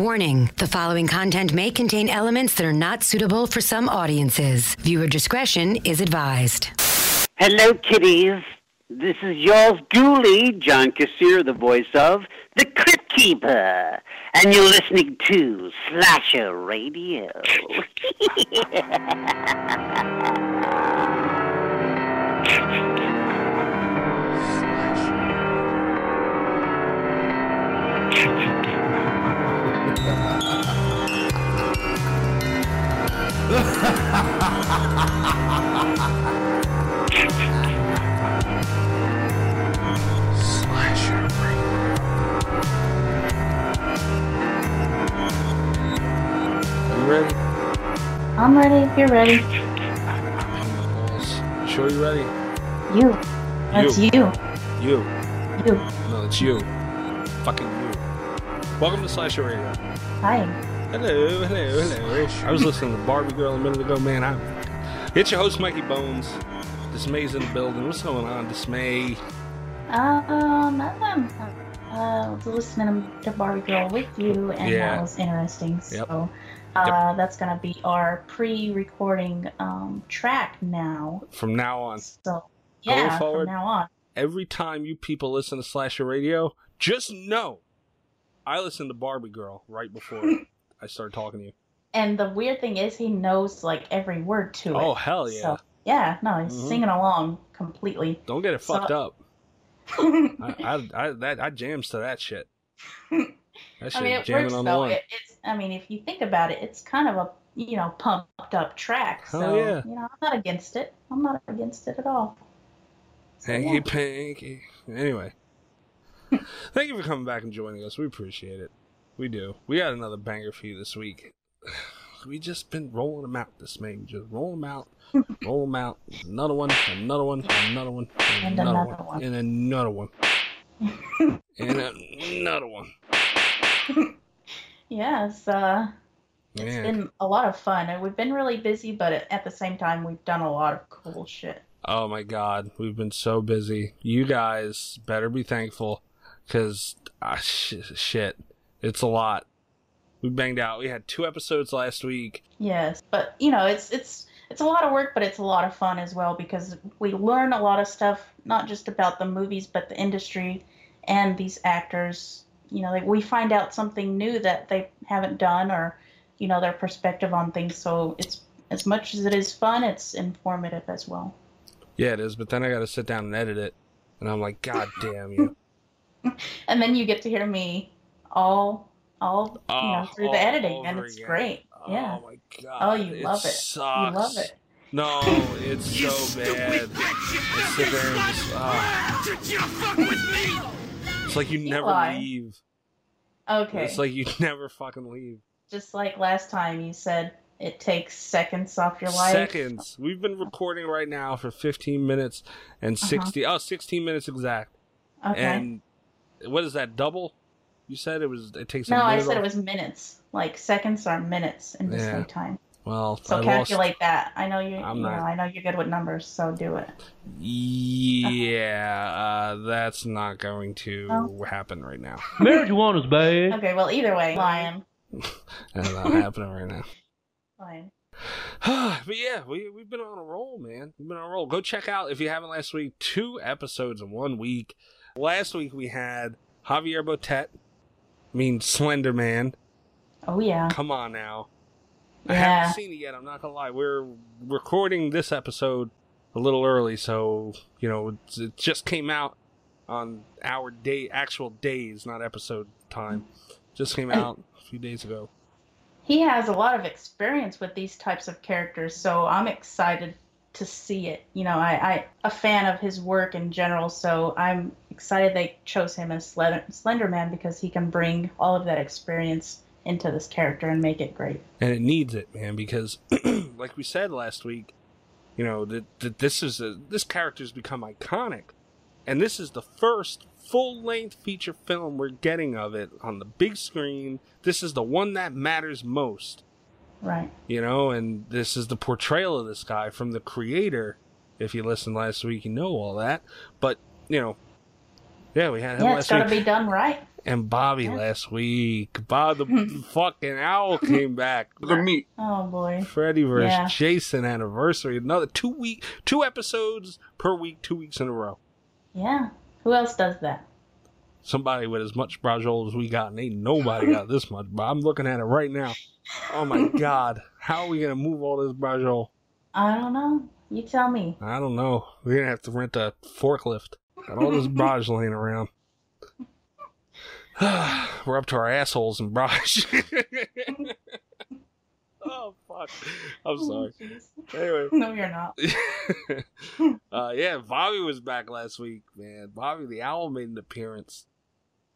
Warning the following content may contain elements that are not suitable for some audiences. Viewer discretion is advised. Hello, kiddies. This is yours duly, John Kassir, the voice of The Crypt Keeper. And you're listening to Slasher Radio. Ready? I'm ready. You're ready. Sure you ready? You. That's You. you. You. You. No, it's you. Fucking you. Welcome to Slasher Radio. Hi. Hello, hello, hello. I was listening to Barbie Girl a minute ago, man. I'm it's your host Mikey Bones. Dismay's in the building. What's going on, Dismay? Um, nothing. Uh, listening to Barbie Girl with you, and Yeah. that was interesting. Yep. So, uh, that's gonna be our pre-recording um track now. From now on, So, yeah, forward. from now on. every time you people listen to Slasher Radio, just know I listened to Barbie Girl right before I started talking to you. And the weird thing is, he knows like every word to it. Oh hell yeah! So, yeah. No, he's Mhm. singing along completely. Don't get it So- fucked up. I, I, I, that, I jams to that shit. That shit I mean, it works though. It, it's. I mean, if you think about it, it's kind of a you know pumped up track. So yeah. you know, I'm not against it. I'm not against it at all. So, Hanky yeah. panky. Anyway, thank you for coming back and joining us. We appreciate it. We do. We got another banger for you this week. We just been rolling them out this. We just roll them out, roll them out. Another one, another one, another one, And another another one, one. and another one, and another one. Yes, it's uh, it's Man. been a lot of fun, and we've been really busy, but at the same time, we've done a lot of cool shit. Oh my god, we've been so busy. You guys better be thankful because ah, sh- shit, it's a lot. We banged out. We had two episodes last week. Yes, but you know, it's it's it's a lot of work, but it's a lot of fun as well because we learn a lot of stuff, not just about the movies, but the industry and these actors. You know, like we find out something new that they haven't done, or you know, their perspective on things. So it's as much as it is fun, it's informative as well. Yeah, it is. But then I got to sit down and edit it, and I'm like, God damn you! And then you get to hear me all all you know Oh, through all the editing, and it's again. great. Yeah. Oh my god. Oh, you love it. Sucks. You love it. No, it's so bad. I sit there and just. ah. It's like you never Eli. leave. Okay. It's like you never fucking leave. Just like last time, you said it takes seconds off your life. Seconds. We've been recording right now for 15 minutes and Uh-huh. 60. Oh, 16 minutes exact. Okay. And what is that? Double? You said it was. It takes. no, a I minute said it was minutes. Like seconds are minutes in Dismay Yeah. time. Well, So I calculate that. I know you. I'm you know, not- I know you're good with numbers, so do it. Yeah, uh, that's not going to Oh. happen right now. Marijuana's bad. Okay. Well, either way, lion. That's not happening right now. Fine. but yeah, we we've been on a roll, man. We've been on a roll. Go check out if you haven't last week two episodes in one week. Last week we had Javier Botet, I mean Slender Man. Oh yeah. Come on now. I Yeah. haven't seen it yet. I'm not gonna lie. We're recording this episode a little early, so you know it just came out on our day, actual days, not episode time. Just came out a few days ago. He has a lot of experience with these types of characters, so I'm excited to see it. You know, I, I a fan of his work in general, so I'm excited they chose him as Slender, Man because he can bring all of that experience into this character and make it great. and it needs it, man, because like we said last week, you know that, that this is a, this character's become iconic, and this is the first full length feature film we're getting of it on the big screen. This is the one that matters most, Right. you know, and this is the portrayal of this guy from the creator. If you listened last week, you know all that, but you know, yeah, we had him Yeah, last it's got to week. be done right. and Bobby Yes. last week. Bob the hmm. fucking owl came back. The meat. Oh boy. Freddy versus Yeah. Jason anniversary. Another two week, two episodes per week, two weeks in a row. Yeah. Who else does that? Somebody with as much brajol as we got, and ain't nobody got this much. But I'm looking at it right now. Oh my god, how are we gonna move all this brajol? I don't know. You tell me. I don't know. We're gonna have to rent a forklift. Got all this braj laying around. We're up to our assholes in braj. oh fuck! I'm sorry. Oh. Anyway. No, you're not. uh, yeah, Bobby was back last week, man. Bobby the Owl made an appearance.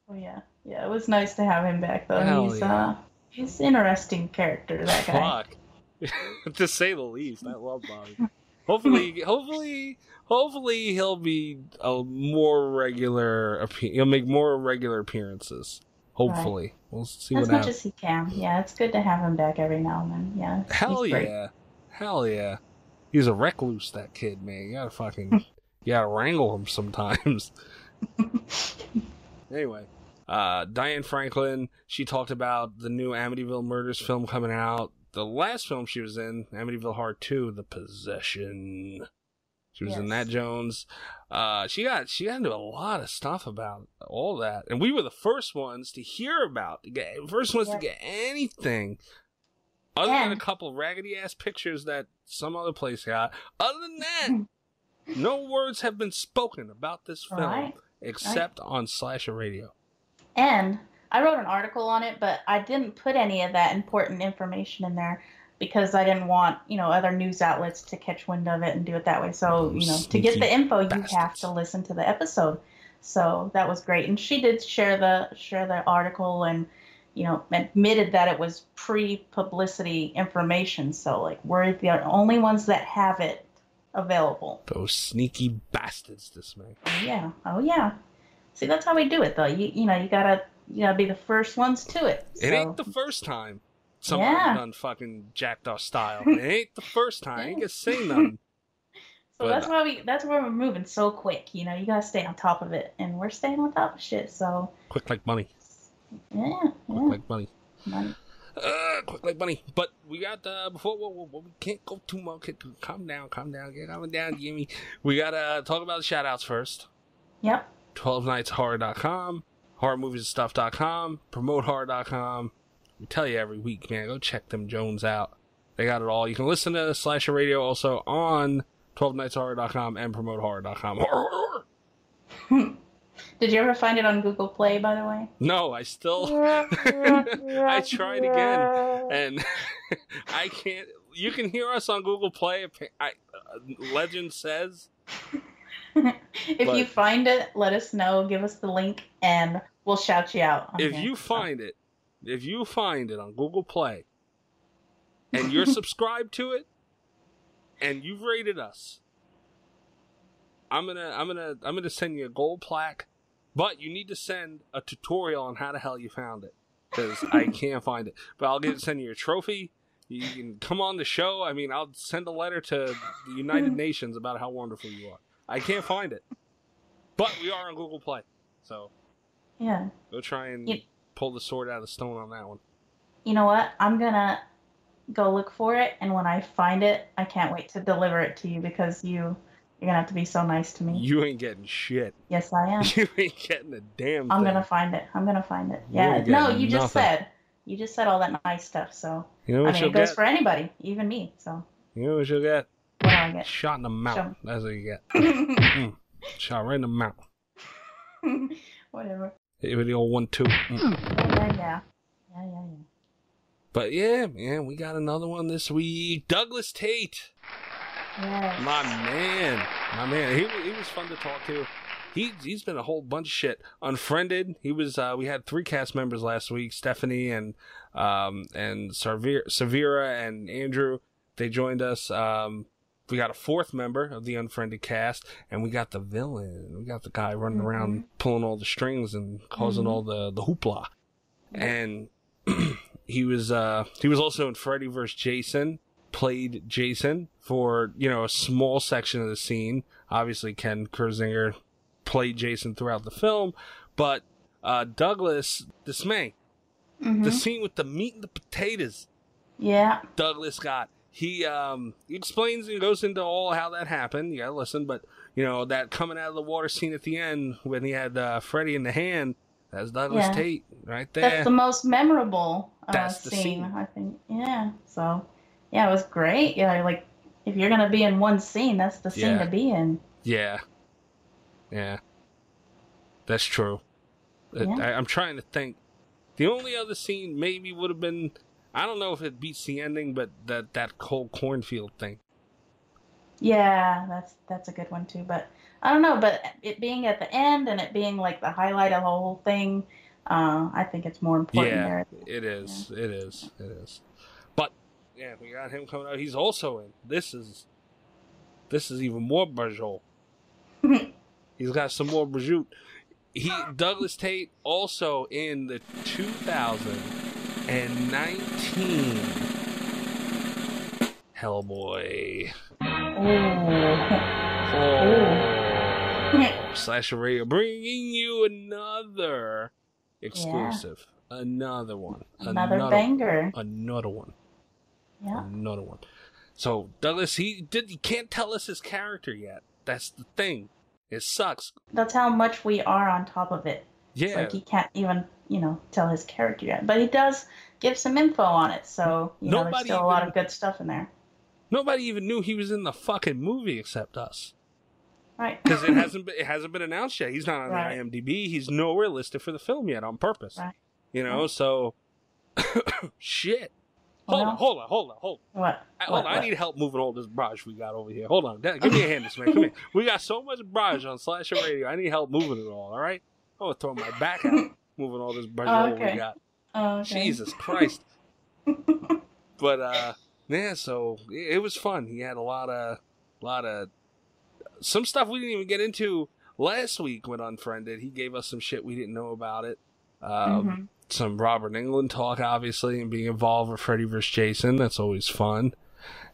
Oh yeah. Yeah, it was nice to have him back though. Hell he's yeah. uh he's an interesting character, that guy. Fuck. to say the least, I love Bobby. Hopefully, hopefully, hopefully he'll be a more regular. He'll make more regular appearances. Hopefully, we'll see As what much happens. as he can. Yeah, it's good to have him back every now and then. Yeah. Hell yeah, hell yeah. He's a recluse, that kid, man. You gotta fucking, you gotta wrangle him sometimes. anyway, uh, Diane Franklin, she talked about the new Amityville Murders film coming out. The last film she was in, Amityville Horror 2, The Possession. She was in that Jones. Uh, she got she got into a lot of stuff about all that, and we were the first ones to hear about, to get, first ones to get anything, other than a couple raggedy ass pictures that some other place got. Other than that, no words have been spoken about this film Right. except on Slasher Radio. And I wrote an article on it, but I didn't put any of that important information in there because I didn't want, you know, other news outlets to catch wind of it and do it that way. So, you know, to get the info, you have to listen to the episode. So that was great. And she did share the share the article and, you know, admitted that it was pre-publicity information. So like we're the only ones that have it available. Those sneaky bastards, this man. Oh yeah. Oh yeah. See, that's how we do it, though. You you know you gotta you gotta be the first ones to it. It So- ain't the first time somebody Yeah. done fucking jacked our style. It ain't the first time. I ain't gonna say nothing. So But- that's why we that's why we're moving so quick. You know, you gotta stay on top of it, and we're staying on top of shit. So Quick like money. yeah, Quick yeah. like money. money. Uh, quick like money. But we got uh before whoa, whoa, whoa, we can't go too much. Calm down, calm down, get calm down, Jimmy. We gotta talk about the shout outs first. Yep. 12nightshorror.com, horrormoviesandstuff.com, promotehorror.com. We tell you every week, man, go check them Jones out. They got it all. You can listen to Slasher Radio also on 12nightshorror.com and promotehorror.com. Horror, horror. Did you ever find it on Google Play, by the way? No, I still I tried again and I can't you can hear us on Google Play. I, uh, Legend says if But- you find it, let us know. Give us the link, and we'll shout you out. if you find it, if you find it on Google Play, and you're subscribed to it, and you've rated us, I'm gonna, I'm gonna, I'm gonna send you a gold plaque, but you need to send a tutorial on how the hell you found it, because I can't find it. But I'll get send you a trophy. You can come on the show. I mean, I'll send a letter to the United Nations about how wonderful you are. I can't find it, but we are on Google Play, so yeah, go try and You- pull the sword out of the stone on that one. you know what? I'm gonna go look for it, and when I find it, I can't wait to deliver it to you because you you're gonna have to be so nice to me. You ain't getting shit. yes, I am. You ain't getting a damn I'm thing. gonna find it. I'm gonna find it. Yeah. ain't No, you just said. You just said all that nice stuff. So You know I mean, it goes get? for anybody, even me. So You know what you'll get? what do I get? Shot in the mouth. That's what you get. Mm. Shot right in the mouth. Whatever. Hit with the old one two. Mm. Yeah, yeah, yeah. Yeah, yeah, yeah. But yeah, man, we got another one this week. Douglas Tait, Yes. my man, my man. He he was fun to talk to. He he's been a whole bunch of shit. Unfriended. He was. Uh, we had three cast members last week: Stephanie and um and Savira and Andrew. They joined us. Um, we got a fourth member of the unfriended cast, and we got the villain. We got the guy running around pulling all the strings and causing Mhm. all the the hoopla. And he was uh he was also in Freddy vs. Jason. Played Jason for you know a small section of the scene. Obviously, Ken Kirzinger played Jason throughout the film, but uh, Douglas Dismay. hmm The scene with the meat and the potatoes. Yeah. Douglas got. He um he explains and goes into all how that happened. You gotta listen, but you know that coming out of the water scene at the end when he had uh, Freddy in the hand. That's Douglas Yeah. Tait right there. That's the most memorable uh, scene, scene. I think. Yeah. So, yeah, it was great. Yeah, like if you're gonna be in one scene, that's the scene Yeah. to be in. Yeah. Yeah. That's true. Yeah. I, I'm trying to think. The only other scene maybe would have been I don't know if it beats the ending, but that that whole cornfield thing. Yeah, that's that's a good one too. But I don't know. But it being at the end and it being like the highlight of the whole thing, uh, I think it's more important Yeah, there. it is. It is. It is. But yeah, we got him coming out. He's also in. This is this is even more Bajol. He's got some more Bajut. He Douglas Tait also in the 2019 Hellboy. Oh. oh. oh. Slasher Radio bringing you another exclusive. Another one. Another banger. Another one. Yeah. Another one. So Douglas, he did. He can't tell us his character yet. That's the thing. It sucks. That's how much we are on top of it. Yeah. like he can't even, you know, tell his character yet. But he does give some info on it, so you know there's Nobody still a lot of good stuff in there. Nobody even knew he was in the fucking movie except us Right. because it hasn't been, it hasn't been announced yet. He's not on Right. the IMDb. He's nowhere listed for the film yet on purpose. Right. You know. Right. So shit. Hold on. Hold on. Hold on. Hold. On. what? I- what, Hold on, I need help moving all this brush we got over here. Hold on, Dad, give me a hand, this man. Come here. We got so much brush on Slasher Radio. I need help moving it all. All right, Gonna throw my back out moving all this brush Oh, we okay. got. Oh, okay. Jesus Christ. but uh, yeah. So it, it was fun. He had a lot of, lot of, some stuff we didn't even get into last week when Unfriended. He gave us some shit we didn't know about it. Um, Mhm. some Robert Englund talk, obviously, and being involved with Freddy vs. Jason. That's always fun.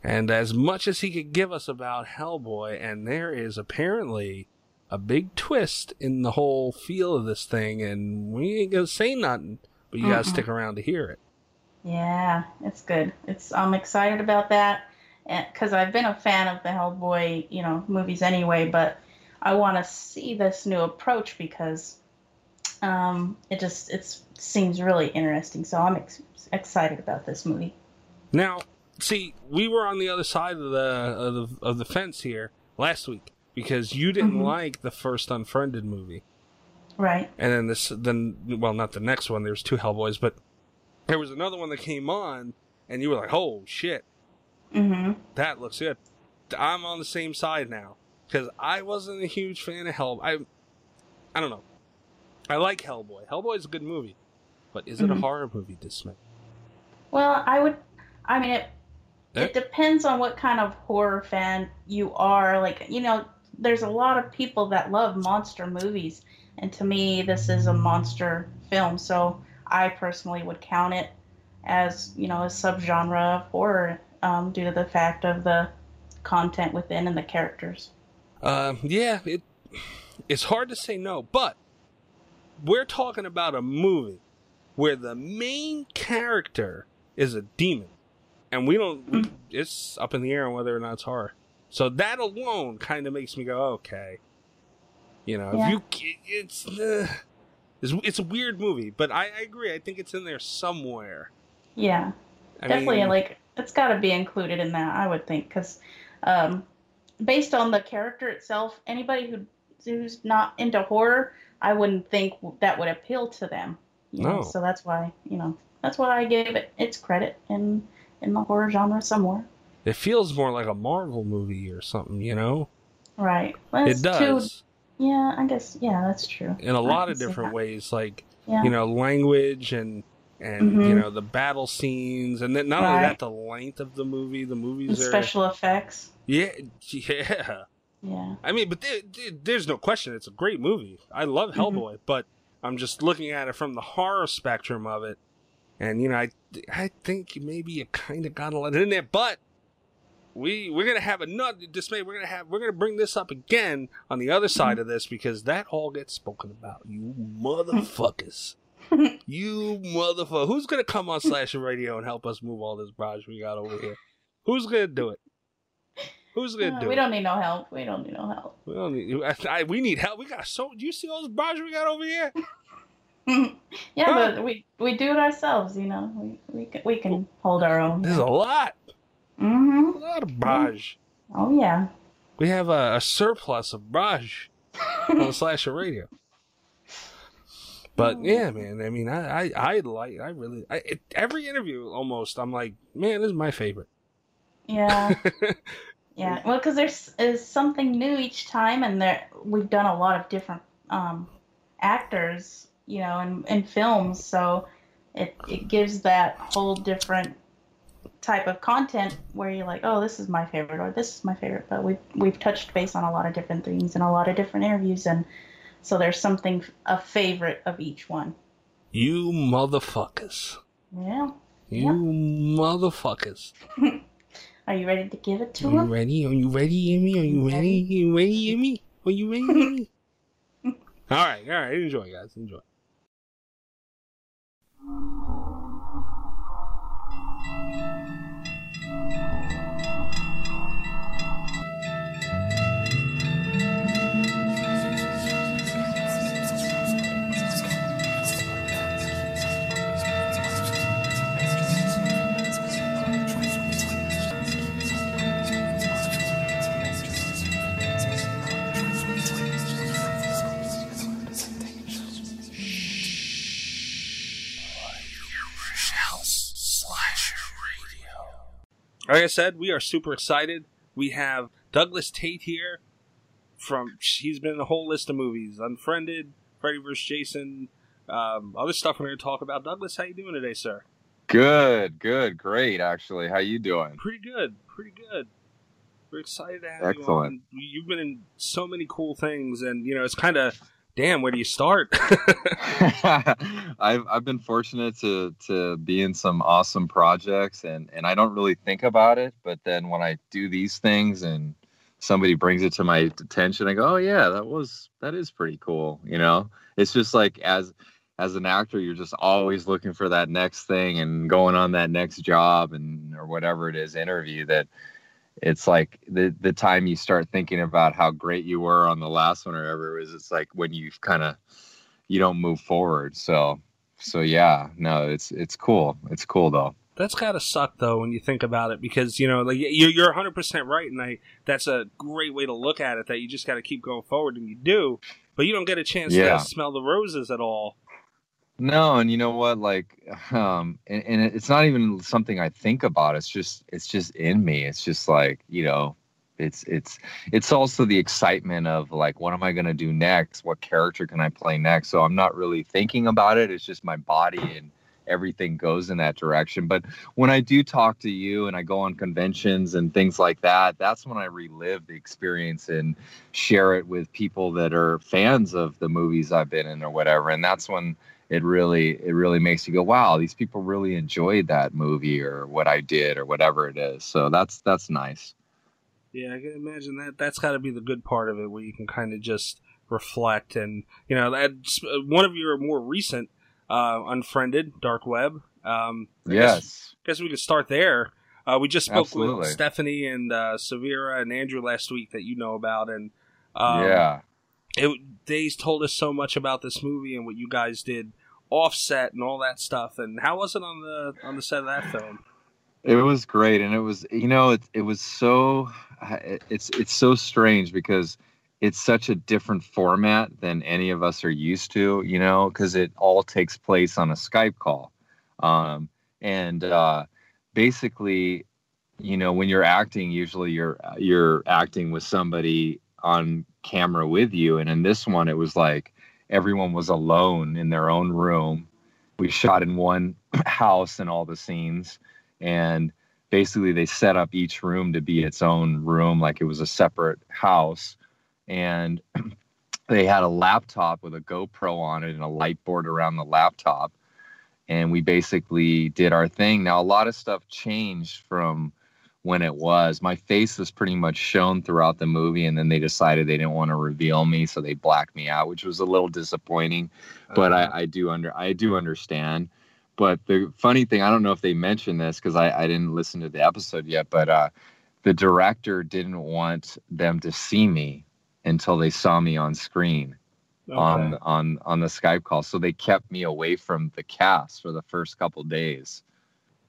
And as much as he could give us about Hellboy, and there is apparently a big twist in the whole feel of this thing, and we ain't gonna say nothing, but you gotta stick around to hear it. Yeah, it's good. It's I'm excited about that, because I've been a fan of the Hellboy, you know, movies anyway. But I want to see this new approach because um, it just it seems really interesting. So I'm ex- excited about this movie. Now, see, we were on the other side of the of the, of the fence here last week because you didn't Mhm. like the first Unfriended movie. Right. and then this then well not the next one there's two hellboys but there was another one that came on and you were like oh shit Mm-hmm. that looks good i'm on the same side now because i wasn't a huge fan of hell i i don't know i like hellboy Hellboy is a good movie but is it a Mhm. horror movie dismay Well, I would. I mean, it Eh? it depends on what kind of horror fan you are. Like, you know, there's a lot of people that love monster movies, and to me, this is a monster film. So I personally would count it as you know a subgenre of horror um, due to the fact of the content within and the characters. Um, yeah, it it's hard to say no, but we're talking about a movie where the main character is a demon, and we don't. we- it's up in the air on whether or not it's horror. So that alone kind of makes me go, okay. You know, Yeah. if you, it's, uh, it's it's a weird movie, but I, I agree. I think it's in there somewhere. Yeah. I definitely mean, like it's got to be included in that i would think because um, based on the character itself anybody who who's not into horror i wouldn't think that would appeal to them you know? No. so that's why you know that's why i gave it its credit in in the horror genre somewhere it feels more like a Marvel movie or something. You know, right. Well, it does. Too- yeah i guess yeah that's true. In a I lot of different ways. Like yeah. you know language and and Mhm. you know the battle scenes and then not only that the length of the movie the And movies are special effects. Yeah yeah. Yeah. I mean but there, there- there's no question it's a great movie. I love Mhm. hellboy but i'm just looking at it from the horror spectrum of it and you know i i think maybe you kind of gotta let it in there but we we're gonna have another dismay. We're gonna have we're gonna bring this up again on the other side of this because that all gets spoken about. You motherfuckers. you motherfucker. Who's gonna come on Slasher Radio and help us move all this barrage we got over here? Who's gonna do it? Who's gonna Uh, do we it? We don't need no help. We don't need no help. We don't need. I, I, we need help. We got so. Do you see all this barrage we got over here? yeah, Huh? but we we do it ourselves. You know, we we can, we can hold our own. There's a lot. A Mm-hmm. lot of barrage. Oh yeah. We have a, a surplus of barrage on Slasher Radio. But yeah, man. I mean, I, I, I like, I really, I, it, every interview almost, I'm like, man, this is my favorite. Yeah. Yeah, well, because there's is something new each time, and there we've done a lot of different um, actors, you know, in, in films, so it it gives that whole different type of content where you're like, oh, this is my favorite, or this is my favorite. But we've we've touched base on a lot of different things and a lot of different interviews, and so there's something a favorite of each one. You motherfuckers. Yeah. You Yeah. motherfuckers. Are you ready to give it to Are you him? ready? Are you ready, Emmy? Are you ready? Are you ready, Emmy? Are you ready, all right, all right. Enjoy, guys. Enjoy. Like I said, we are super excited. We have Douglas Tait here from he's been in a whole list of movies, Unfriended, Freddy vs. Jason, um, other stuff we're going to talk about. Douglas, how you doing today, sir? Good, good, great. Actually, how you doing? Pretty good, pretty good. We're excited to have you Excellent. on. You've been in so many cool things, and you know it's kind of damn. Where do you start? I've I've been fortunate to to be in some awesome projects, and and I don't really think about it, but then when I do these things and somebody brings it to my attention, I go, oh yeah, that was that is pretty cool. You know, it's just like as as an actor, you're just always looking for that next thing and going on that next job and or whatever it is interview that it's like the the time you start thinking about how great you were on the last one or whatever it was it's like when you've kind of you don't move forward so so yeah no it's it's cool it's cool though That's gotta suck though when you think about it because you know like you're you're 100 percent right and I that's a great way to look at it that you just got to keep going forward and you do but you don't get a chance Yeah. to smell the roses at all. No and you know what like um and, and it's not even something i think about it's just it's just in me it's just like you know it's it's it's also the excitement of like what am i going to do next? What character can i play next? So i'm not really thinking about it it's just my body and everything goes in that direction. But when i do talk to you and i go on conventions and things like that that's when i relive the experience and share it with people that are fans of the movies i've been in or whatever and that's when it really it really makes you go wow these people really enjoyed that movie or what i did or whatever it is so that's that's nice Yeah, I can imagine that. That's got to be the good part of it, where you can kind of just reflect and you know that's uh, one of your more recent uh, unfriended dark web. Um, I guess, yes guess we could start there. Uh, we just spoke with Stephanie and uh, Savira and Andrew last week that you know about, and um, yeah it, they told us so much about this movie and what you guys did offset and all that stuff. And how was it on the on the set of that film? It was great, and it was you know it it was so it's it's so strange because it's such a different format than any of us are used to, you know, because it all takes place on a Skype call, um, and uh, basically, you know, when you're acting, usually you're you're acting with somebody on camera with you, and in this one, it was like everyone was alone in their own room. We shot in one house in all the scenes and basically they set up each room to be its own room like it was a separate house. And they had a laptop with a GoPro on it and a light board around the laptop. And we basically did our thing. Now a lot of stuff changed from when it was. My face was pretty much shown throughout the movie, and then they decided they didn't want to reveal me, so they blacked me out, which was a little disappointing. But Uh, I, I do under I do understand. But the funny thing, I don't know if they mentioned this because I, I didn't listen to the episode yet, but uh, the director didn't want them to see me until they saw me on screen on on on the Skype call. So they kept me away from the cast for the first couple days.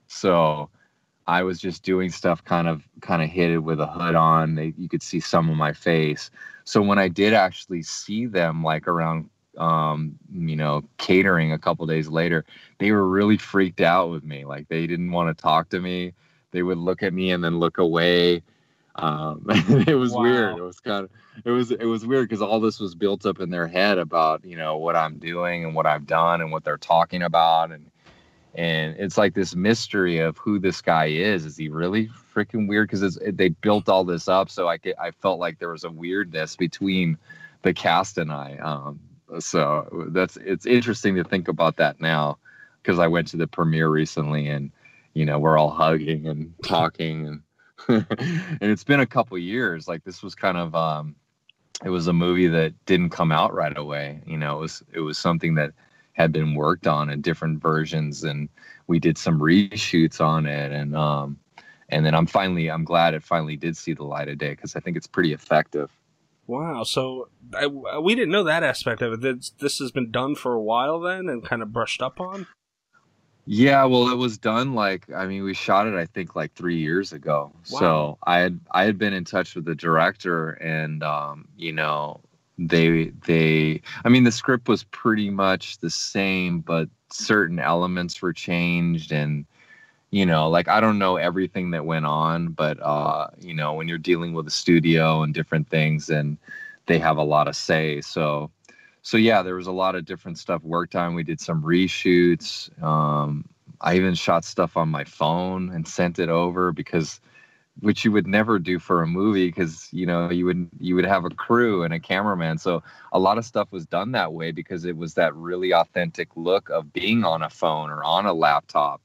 So I was just doing stuff kind of kind of hidden with a hood on. They, you could see some of my face. So when I did actually see them like around um you know catering a couple days later they were really freaked out with me. Like they didn't want to talk to me. They would look at me and then look away. Um it was weird. It was kind of it was it was weird because all this was built up in their head about you know what i'm doing and what i've done and what they're talking about and and it's like this mystery of who this guy is. Is he really freaking weird? Because they built all this up so i i felt like there was a weirdness between the cast and i um so that's it's interesting to think about that now because i went to the premiere recently and you know we're all hugging and talking and and it's been a couple years. Like this was kind of um it was a movie that didn't come out right away. You know it was it was something that had been worked on in different versions and we did some reshoots on it and um and then i'm finally i'm glad it finally did see the light of day because i think it's pretty effective Wow. So I, we didn't know that aspect of it. This, this has been done for a while then and kind of brushed up on? Yeah, well, it was done like I mean, we shot it I think like three years ago. Wow. So I had I had been in touch with the director, and um, you know, they they I mean, the script was pretty much the same, but certain elements were changed, and you know, like I don't know everything that went on, but uh, you know, when you're dealing with a studio and different things, and they have a lot of say. So so yeah, there was a lot of different stuff worked on. We did some reshoots. Um, I even shot stuff on my phone and sent it over because, which you would never do for a movie because you know you would you would have a crew and a cameraman. So a lot of stuff was done that way because it was that really authentic look of being on a phone or on a laptop.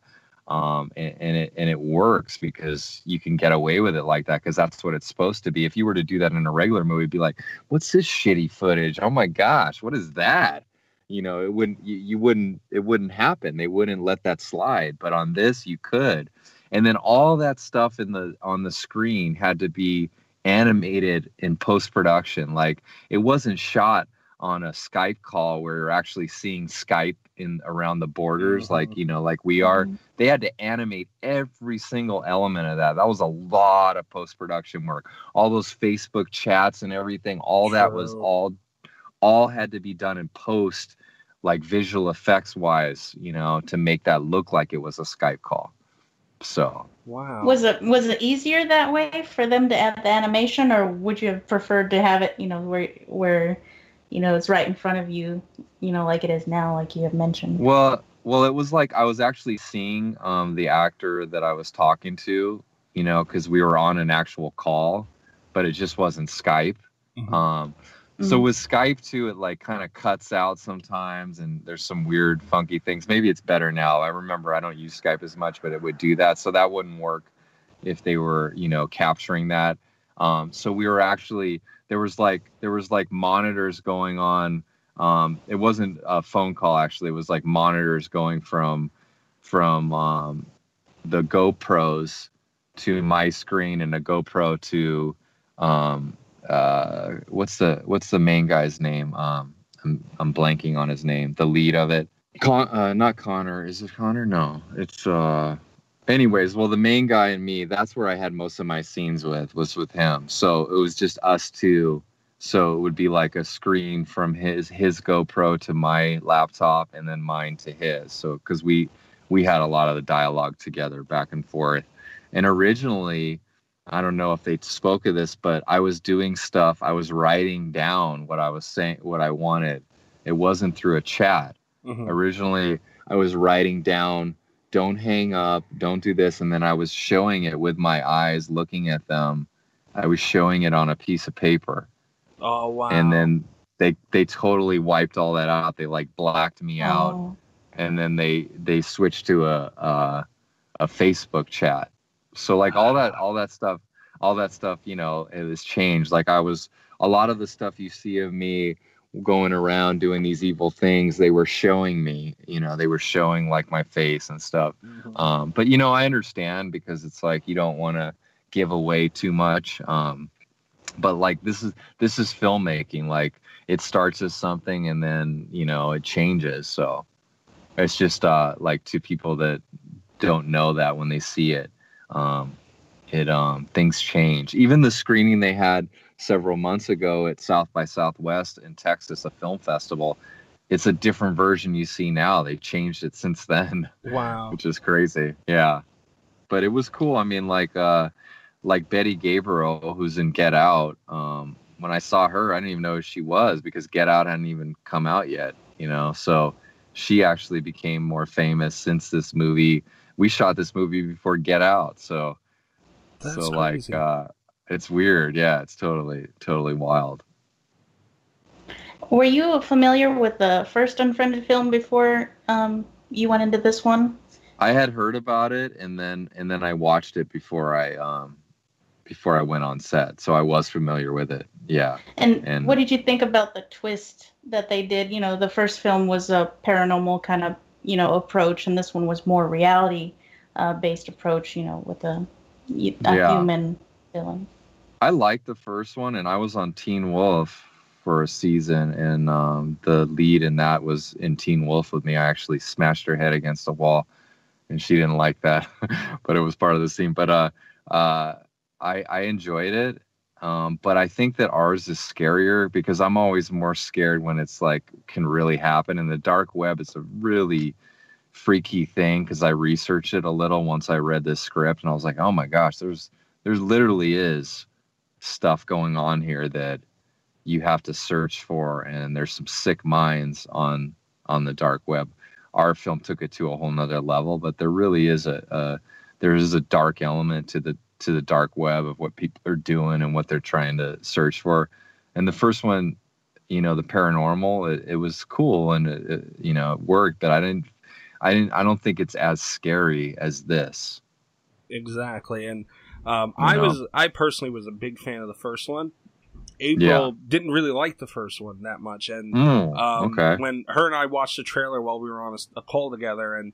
Um, and, and it and it works because you can get away with it like that because that's what it's supposed to be. If you were to do that in a regular movie, be like, what's this shitty footage? Oh my gosh, what is that? You know, it wouldn't you, you wouldn't it wouldn't happen. They wouldn't let that slide. But on this, you could. And then all that stuff in the on the screen had to be animated in post production. Like it wasn't shot on a Skype call where you're actually seeing Skype in around the borders, Mhm. like you know, like we are Mhm. they had to animate every single element of that. That was a lot of post production work. All those Facebook chats and everything, all that was all all had to be done in post, like visual effects wise, you know, to make that look like it was a Skype call. So Wow. Was it was it easier that way for them to add the animation, or would you have preferred to have it, you know, where where, you know, it's right in front of you, you know, like it is now, like you have mentioned? Well, well, it was like I was actually seeing um, the actor that I was talking to, you know, because we were on an actual call, but it just wasn't Skype. Mhm. Um, so Mhm. with Skype too, it like kind of cuts out sometimes, and there's some weird, funky things. Maybe it's better now. I remember I don't use Skype as much, but it would do that, so that wouldn't work if they were, you know, capturing that. Um, so we were actually there was like there was like monitors going on. Um, it wasn't a phone call actually. It was like monitors going from from um, the GoPros to my screen and a GoPro to um, uh, what's the what's the main guy's name? Um, I'm I'm blanking on his name. The lead of it. Con, uh, not Connor. Is it Connor? No, it's uh. Anyways, well, the main guy and me. That's where I had most of my scenes with was with him. So it was just us two. So it would be like a screen from his his GoPro to my laptop, and then mine to his. So because we we had a lot of the dialogue together back and forth. And originally, I don't know if they spoke of this, but I was doing stuff. I was writing down what I was saying, what I wanted. It wasn't through a chat. Mhm. Originally, I was writing down, don't hang up, don't do this. And then I was showing it with my eyes, looking at them. I was showing it on a piece of paper. Oh wow. And then they, they totally wiped all that out. They like blacked me out Oh. and then they they switched to a a, a Facebook chat. So like all that all that stuff all that stuff you know it has changed. Like I was a lot of the stuff you see of me going around doing these evil things they were showing me you know they were showing like my face and stuff Mhm. um, but you know i understand because it's like you don't want to give away too much um, but like this is this is filmmaking like it starts as something and then you know it changes so it's just uh like to people that don't know that when they see it um it um things change even the screening they had several months ago at south by southwest in texas a film festival it's a different version you see now they changed it since then Wow. which is crazy. Yeah. But it was cool. I mean, like uh like Betty Gabriel, who's in Get Out, um, when I saw her, I didn't even know who she was because Get Out hadn't even come out yet, you know. So she actually became more famous since this movie. We shot this movie before Get Out. So That's so crazy. like uh it's weird. Yeah, it's totally totally wild. Were you familiar with the first Unfriended film before um, you went into this one? I had heard about it and then and then I watched it before I um before I went on set. So I was familiar with it. Yeah. And, And- what did you think about the twist that they did? You know, the first film was a paranormal kind of, you know, approach, and this one was more reality uh, based approach, you know, with a, a Yeah. human villain. I liked the first one and I was on Teen Wolf for a season and um the lead in that was in Teen Wolf with me. I actually smashed her head against a wall and she didn't like that. but it was part of the scene. But uh uh I I enjoyed it. Um, but I think that ours is scarier because I'm always more scared when it's like can really happen. And the dark web is a really freaky thing because I researched it a little once I read this script and I was like, oh my gosh, there's there's literally is stuff going on here that you have to search for and there's some sick minds on on the dark web our film took it to a whole nother level but there really is a, a there is a dark element to the to the dark web of what people are doing and what they're trying to search for and the first one you know the paranormal it, it was cool and it, it, you know it worked but i didn't i didn't i don't think it's as scary as this Exactly, and um, I know. was I personally was a big fan of the first one. April Yeah. didn't really like the first one that much, and Mm, um, okay when her and I watched the trailer while we were on a call together, and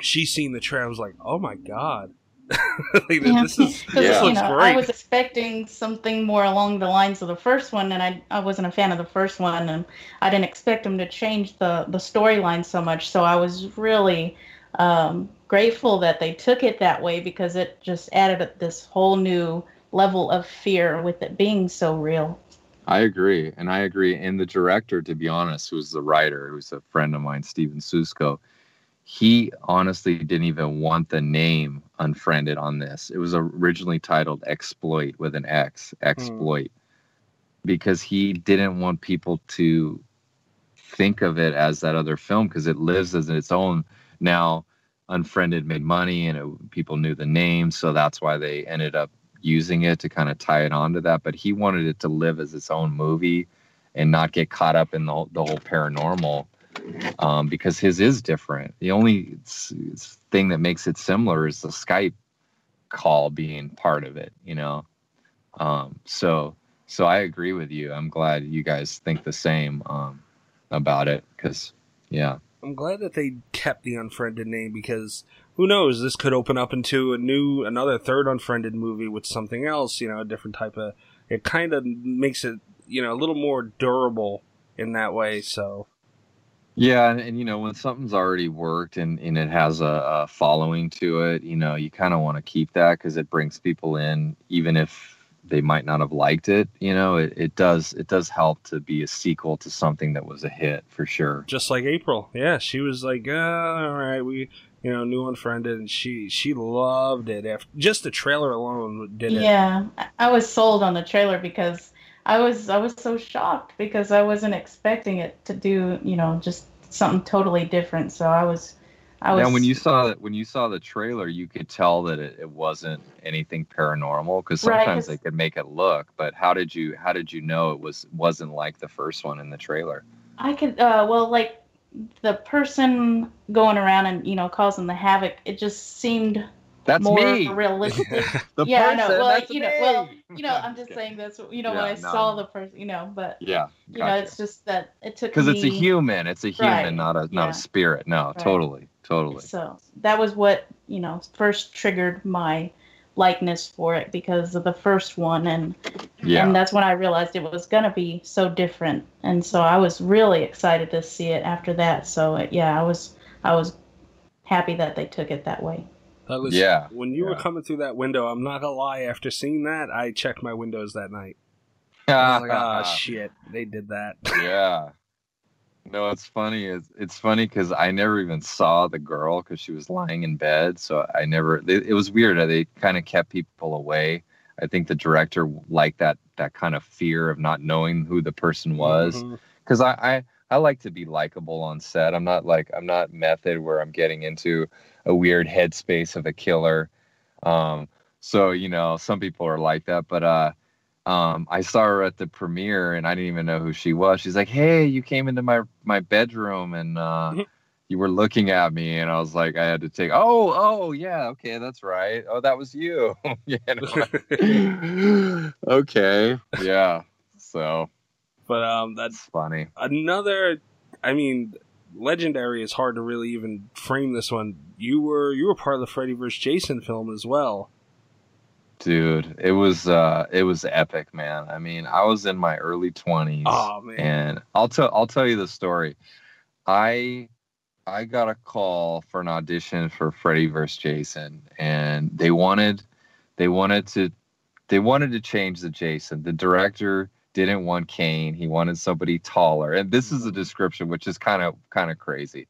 she seen the trailer, I was like, "Oh my god, like, Yeah. this is 'Cause, this Yeah. you looks know, great." I was expecting something more along the lines of the first one, and I, I wasn't a fan of the first one, and I didn't expect them to change the, the storyline so much. So I was really um, grateful that they took it that way because it just added this whole new level of fear with it being so real. I agree, and I agree. And the director, to be honest, who's the writer, who's a friend of mine, Stephen Susco, he honestly didn't even want the name Unfriended on this. It was originally titled Exploit with an X, Exploit, because he didn't want people to think of it as that other film because it lives as its own. Now, Unfriended made money, and it, people knew the name, so that's why they ended up using it to kind of tie it onto that. But he wanted it to live as its own movie and not get caught up in the, the whole paranormal um, because his is different. The only thing that makes it similar is the Skype call being part of it, you know? Um, so, so I agree with you. I'm glad you guys think the same um, about it because, yeah. I'm glad that they kept the unfriended name because who knows, this could open up into a new, another third unfriended movie with something else, you know, a different type of. It kind of makes it, you know, a little more durable in that way. So Yeah, and, and you know when something's already worked and, and it has a, a following to it, you know you kind of want to keep that because it brings people in, even if they might not have liked it. You know, it, it does it does help to be a sequel to something that was a hit for sure. just like April, yeah, she was like, uh, all right, we, you know, new unfriended, and she she loved it. After just the trailer alone did it. Yeah, I- I was sold on the trailer because I was I was so shocked because I wasn't expecting it to do you know just something totally different. So I was I was Now, when you saw that, when you saw the trailer, you could tell that it, it wasn't anything paranormal because Right, they could make it look. But how did you how did you know it was wasn't like the first one in the trailer? I could uh well like the person going around and you know causing the havoc it just seemed That's more me. realistic. The yeah, I know. Well, that's you know, well, you know, I'm just saying that's you know when I no, saw no. the person, you know, but Yeah. you know, it's just that it took because it's a human. It's a human, Right, not a not yeah. a spirit. No, totally, totally. So that was what you know first triggered my likeness for it because of the first one, and Yeah. and that's when I realized it was gonna be so different, and so I was really excited to see it after that. So uh, yeah, I was I was happy that they took it that way. That was Yeah, When you were coming through that window, I'm not gonna lie. After seeing that, I checked my windows that night. I like, oh shit, they did that. yeah. No, it's funny. It's, it's funny because I never even saw the girl because she was lying in bed. So I never. It, it was weird. They kind of kept people away. I think the director liked that that kind of fear of not knowing who the person was. Mm-hmm. Because I, I I like to be likable on set. I'm not like I'm not method where I'm getting into a weird headspace of a killer. Um, so you know, some people are like that, but uh, um, I saw her at the premiere and I didn't even know who she was. She's like, "Hey, you came into my my bedroom and uh, you were looking at me," and I was like, I had to take. Oh, oh, yeah, okay, that's right. Oh, that was you. you okay, yeah. So but um, that's funny. another. I mean, legendary is hard to really even frame this one. You were you were part of the Freddy vs. Jason film as well. dude it was uh it was epic man i mean i was in my early 20s Oh man, and i'll tell i'll tell you the story i i got a call for an audition for freddy vs jason and they wanted they wanted to they wanted to change the jason the director didn't want kane he wanted somebody taller. And this is a description which is kind of kind of crazy.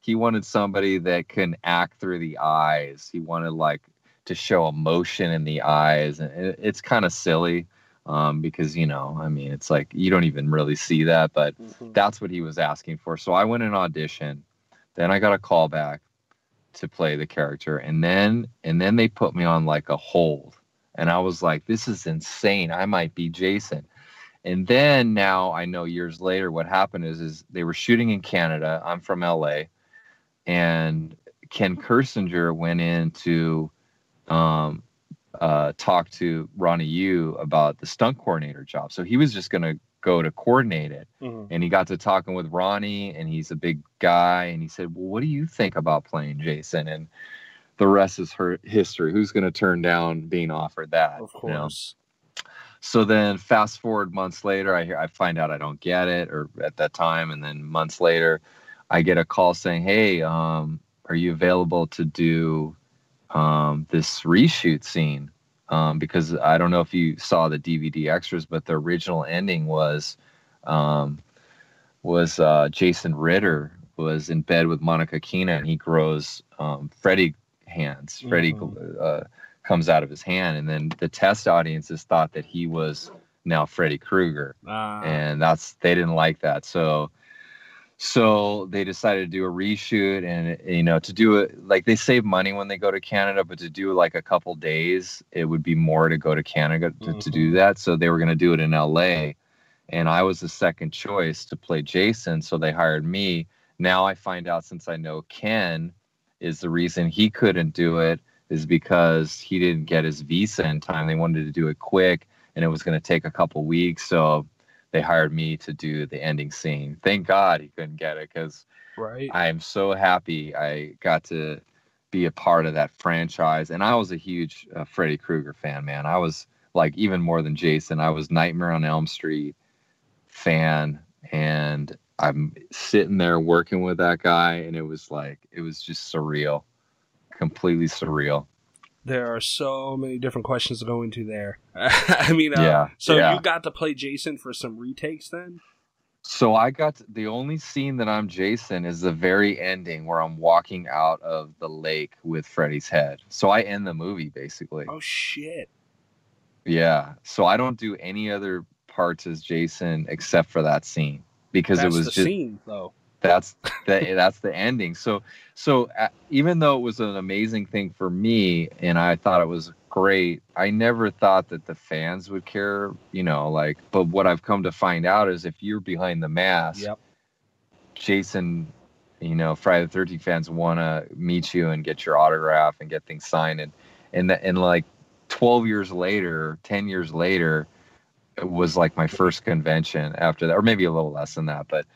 He wanted somebody that can act through the eyes. He wanted like to show emotion in the eyes. And it, it's kind of silly um, because you know i mean it's like you don't even really see that but Mhm. that's what he was asking for. So i went and audition, then i got a call back to play the character. And then and then they put me on like a hold. And i was like this is insane. I might be jason and then now i know years later what happened is is they were shooting in canada i'm from la and ken kirzinger went in to um, uh, talk to ronnie yu about the stunt coordinator job so he was just going to go to coordinate it Mhm. and he got to talking with Ronnie, and he's a big guy, and he said, "Well, what do you think about playing Jason?" And the rest is her history. Who's going to turn down being offered that? of you know? So then, fast forward months later, I hear I find out I don't get it, or at that time, and then months later, I get a call saying, "Hey, um, are you available to do um, this reshoot scene?" Um, because I don't know if you saw the DVD extras, but the original ending was um, was uh, Jason Ritter was in bed with Monica Keena, and he grows um, Freddy hands. Freddy Mhm. uh, comes out of his hand, and then the test audiences thought that he was now Freddy Krueger, Ah, and that's they didn't like that. So so they decided to do a reshoot and you know to do it like they save money when they go to canada but to do like a couple days it would be more to go to canada to, to do that. So they were going to do it in la and i was the second choice to play jason so they hired me. Now i find out since i know ken is the reason he couldn't do it is because he didn't get his visa in time they wanted to do it quick and it was going to take a couple weeks so they hired me to do the ending scene. Thank God he couldn't get it because right. I am so happy I got to be a part of that franchise. And I was a huge uh, Freddy Krueger fan, man. I was like even more than Jason. I was Nightmare on Elm Street fan, and I'm sitting there working with that guy, and it was like it was just surreal, completely surreal. There are so many different questions to go into there. I mean, uh, Yeah, So yeah. you got to play Jason for some retakes then? So I got to- the only scene that I'm Jason is the very ending where I'm walking out of the lake with Freddy's head. So I end the movie basically. Oh shit! Yeah. So I don't do any other parts as Jason except for that scene because That's it was the just scene though. That's the that's the ending. So so uh, even though it was an amazing thing for me and I thought it was great, I never thought that the fans would care, you know, like but what I've come to find out is if you're behind the mask Yep. Jason you know Friday the 13th fans want to meet you and get your autograph and get things signed and and and like 12 years later 10 years later it was like my first convention after that or maybe a little less than that but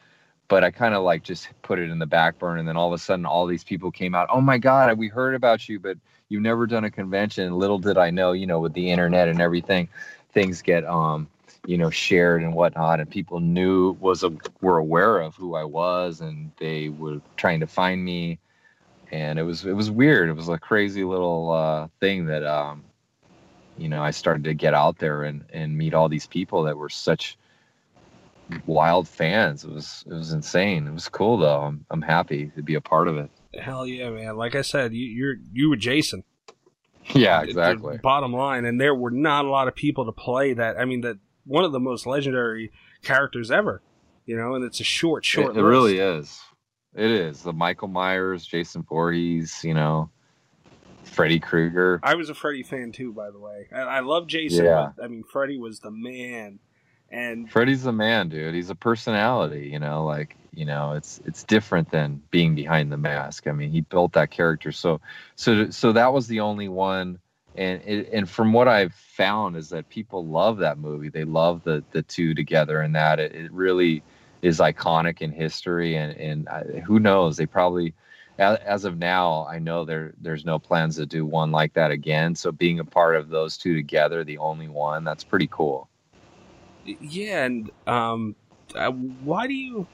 but I kind of like just put it in the back burner and then all of a sudden all these people came out oh my god we heard about you but you've never done a convention little did I know you know with the internet and everything things get um you know shared and whatnot and people knew was a, were aware of who i was and they were trying to find me and it was it was weird. It was a crazy little uh, thing that um you know i started to get out there and and meet all these people that were such wild fans it was it was insane it was cool though i'm, I'm happy to be a part of it hell yeah man like i said you, you're you were jason yeah exactly bottom line and there were not a lot of people to play that i mean that one of the most legendary characters ever. You know, and it's a short, short. It, it really is. It is the Michael Myers, Jason Voorhees. You know, Freddy Krueger. I was a Freddy fan too, by the way. I, I love Jason. Yeah. But, I mean, Freddy was the man. And Freddy's the man, dude. He's a personality. You know, like you know, it's it's different than being behind the mask. I mean, he built that character. So so so that was the only one and it, and from what I've found is that people love that movie. They love the the two together, and that it, it really is iconic in history. And and I, who knows? They probably, as of now, I know there there's no plans to do one like that again. So being a part of those two together, the only one, that's pretty cool. Yeah, and um, uh, why do you?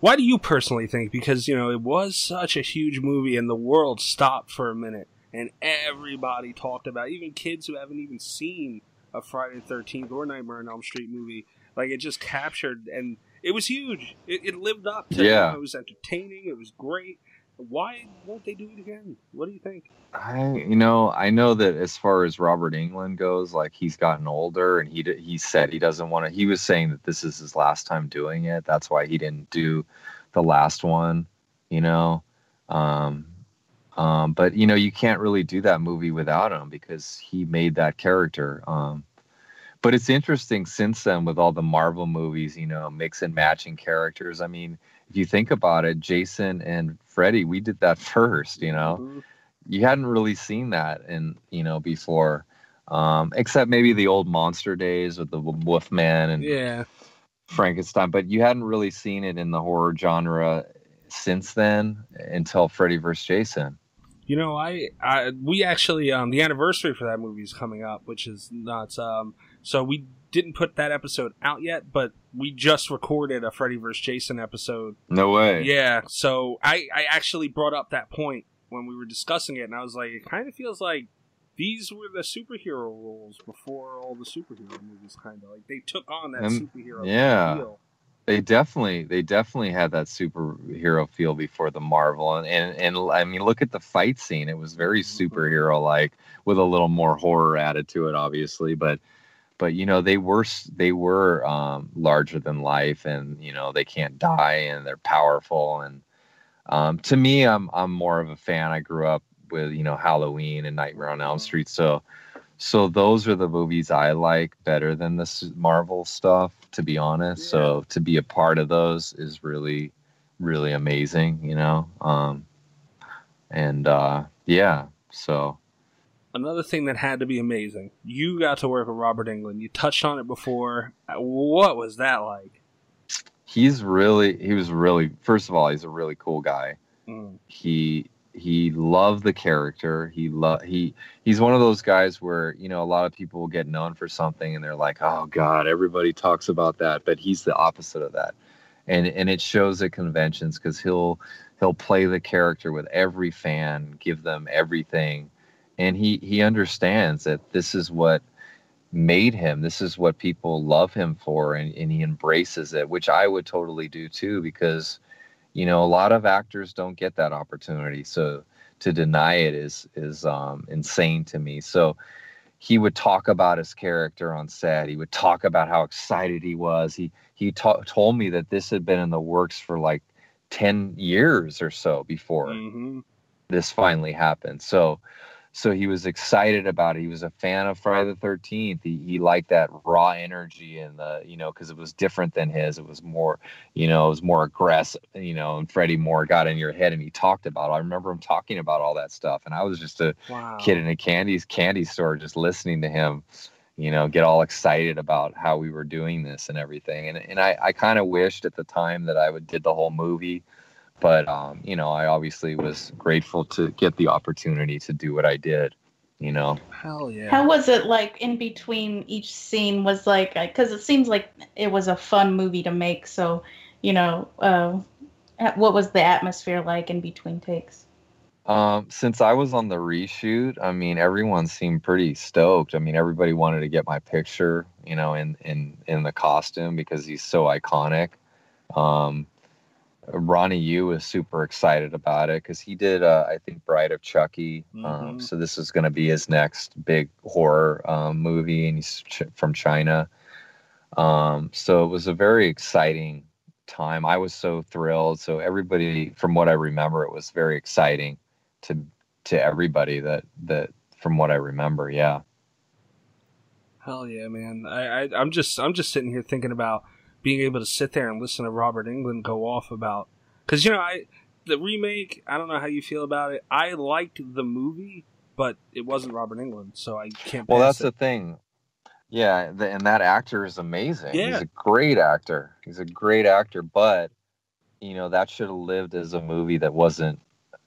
Why do you personally think? Because you know it was such a huge movie, and the world stopped for a minute and everybody talked about it. even kids who haven't even seen a Friday the Thirteenth or Nightmare on Elm Street movie. Like it just captured, and it was huge. It, it lived up to. Yeah, it was entertaining. It was great. Why won't they do it again? What do you think? I, you know, I know that as far as Robert Englund goes, like he's gotten older, and he he said he doesn't want to. He was saying that this is his last time doing it. That's why he didn't do the last one. You know, um, um, but you know, you can't really do that movie without him because he made that character. Um, but it's interesting since then with all the Marvel movies, you know, mix and matching characters. I mean, if you think about it, Jason and Freddy, we did that first, you know. Mm-hmm. You hadn't really seen that in, you know, before. Um, except maybe the old monster days with the Wolfman and yeah. Frankenstein, but you hadn't really seen it in the horror genre since then until Freddy vs. Jason. You know, I, I we actually um the anniversary for that movie is coming up, which is nuts. Um, so we didn't put that episode out yet, but we just recorded a Freddy vs. Jason episode. No way. Yeah. So I I actually brought up that point when we were discussing it, and I was like, it kind of feels like these were the superhero roles before all the superhero movies. Kind of like they took on that um, superhero yeah. Feel. They definitely, they definitely had that superhero feel before the Marvel, and and, and I mean, look at the fight scene; it was very mm-hmm. superhero like, with a little more horror added to it, obviously. But, but you know, they were they were um, larger than life, and you know, they can't die, and they're powerful. And um, to me, I'm I'm more of a fan. I grew up with you know Halloween and Nightmare on Elm mm-hmm. Street, so so those are the movies I like better than the Marvel stuff, to be honest. Yeah. So to be a part of those is really, really amazing, you know. Um, and uh, yeah, so another thing that had to be amazing. You got to work with Robert Englund. You touched on it before. What was that like? He's really he was really first of all he's a really cool guy. Mm. He he loved the character. He loved he he's one of those guys where you know a lot of people will get known for something and they're like, oh God, everybody talks about that, but he's the opposite of that, and and it shows at conventions because he'll he'll play the character with every fan, give them everything, and he he understands that this is what made him this is what people love him for and, and he embraces it which i would totally do too because you know a lot of actors don't get that opportunity. So to deny it is is um, insane to me. So he would talk about his character on set. He would talk about how excited he was. He he ta- told me that this had been in the works for like 10 years or so before mm-hmm. this finally happened. So so he was excited about it. He was a fan of Friday the Thirteenth. He he liked that raw energy and the you know because it was different than his. It was more you know it was more aggressive. You know, and Freddy Moore got in your head and he talked about. It. I remember him talking about all that stuff, and I was just a Wow. kid in a candy candy store just listening to him. You know, get all excited about how we were doing this and everything. And and I I kind of wished at the time that I would did the whole movie but um, you know, I obviously was grateful to get the opportunity to do what I did. You know, Hell yeah. How was it like in between each scene? Was like because it seems like it was a fun movie to make. So, you know, uh, what was the atmosphere like in between takes? um, since I was on the reshoot, I mean, everyone seemed pretty stoked. I mean, everybody wanted to get my picture, you know, in in in the costume because he's so iconic. Um, Ronnie Yu was super excited about it because he did, uh, I think, Bride of Chucky. Um, Mhm. so this is going to be his next big horror um, movie, and he's ch- from China. Um, so it was a very exciting time. I was so thrilled. So everybody, from what I remember, it was very exciting to to everybody that that from what I remember. Yeah. Hell yeah, man. I, I I'm just I'm just sitting here thinking about being able to sit there and listen to Robert Englund go off about because you know I the remake. I don't know how you feel about it. I liked the movie, but it wasn't Robert Englund, so I can't. Well, that's the thing. Yeah, the, and that actor is amazing. Yeah. He's a great actor. He's a great actor, but you know that should have lived as a movie that wasn't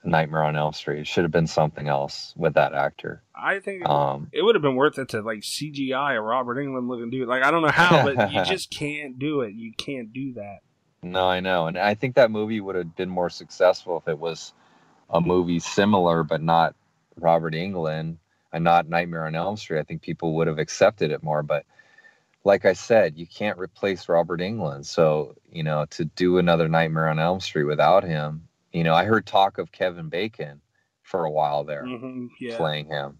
Nightmare on Elm Street. It should have been something else with that actor. I think it, Um, it would have been worth it to like CGI a Robert Englund looking dude. Like I don't know how, but you just can't do it. You can't do that. no, I know, and I think that movie would have been more successful if it was a movie similar, but not Robert Englund and not Nightmare on Elm Street. I think people would have accepted it more, but. Like I said, you can't replace Robert Englund. So, you know, to do another Nightmare on Elm Street without him, you know, I heard talk of Kevin Bacon for a while there hmm yeah. playing him.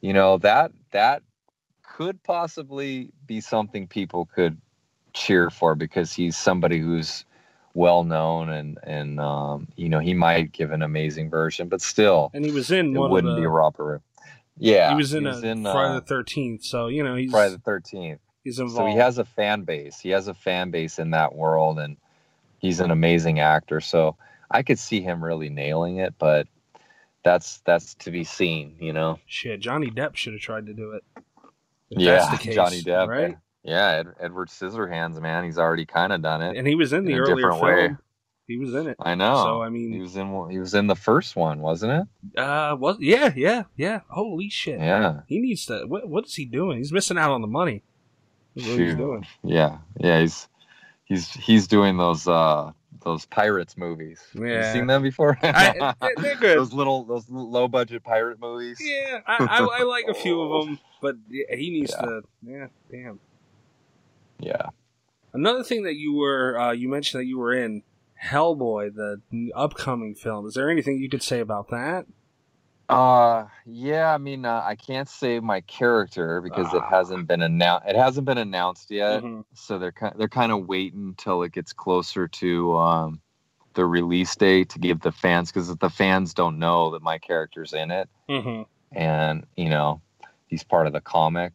You know, that that could possibly be something people could cheer for because he's somebody who's well known and and um, you know, he might give an amazing version, but still And he was in it one wouldn't of the, be Robert. Yeah. he was in, a Friday uh, the Thirteenth, so you know he's Friday the Thirteenth. he's involved. So he has a fan base. He has a fan base in that world, and he's an amazing actor. So I could see him really nailing it, but that's that's to be seen, you know. Shit, Johnny Depp should have tried to do it. Yeah, the case, Johnny Depp, right? Yeah, Ed, Edward Scissorhands, man, he's already kind of done it. And he was in the In a earlier film. way. He was in it. I know. So I mean, he was in he was in the first one, wasn't it? uh, was yeah, yeah, yeah. Holy shit! Yeah, He needs to. What, what is he doing? He's missing out on the money. That's what he's doing. yeah, yeah. He's he's he's doing those uh those pirates movies. Yeah. you seen them before? I, they- they're good. those little those low budget pirate movies. Yeah, I, I, I like a few of them, but he needs Yeah. to. Yeah, damn. Yeah. Another thing that you were, uh, you mentioned that you were in Hellboy, the upcoming film. Is there anything you could say about that? Uh, yeah. I mean, uh, I can't say my character because it Ah. hasn't been announced. It hasn't been announced yet, Mhm. so they're kind they're kind of waiting until it gets closer to um the release date to give the fans because the fans don't know that my character's in it, Mhm. and you know he's part of the comic.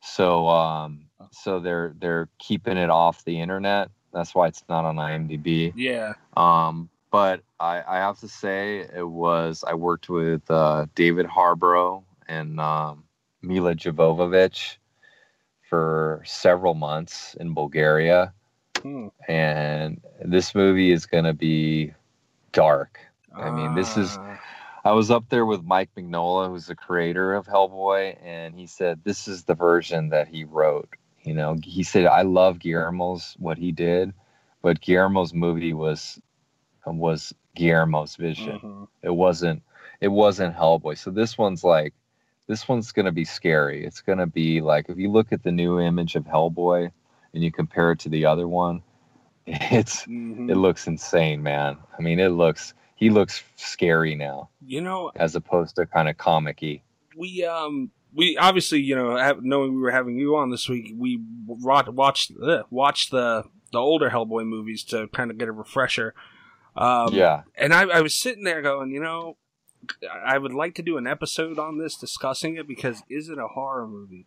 So um, so they're they're keeping it off the internet. That's why it's not on IMDb. Yeah. Um, but I, I have to say it was I worked with uh, David Harbour and um, Milla Jovovich for several months in Bulgaria, Hmm. and this movie is going to be dark. I mean, this is- Ah. I was up there with Mike Mignola, who's the creator of Hellboy, and he said this is the version that he wrote. You know, he said I love Guillermo's what he did, but Guillermo's movie was was Guillermo's vision. Mhm. It wasn't it wasn't Hellboy. So this one's like this one's gonna be scary. It's gonna be like if you look at the new image of Hellboy and you compare it to the other one, it's Mhm. it looks insane, man. I mean, it looks he looks scary now You know, as opposed to kind of comic-y. we um we obviously you know have, knowing we were having you on this week we wa- watched uh, watched the the older Hellboy movies to kind of get a refresher. Um, yeah, and I, I was sitting there going, you know, I would like to do an episode on this discussing it because is it a horror movie?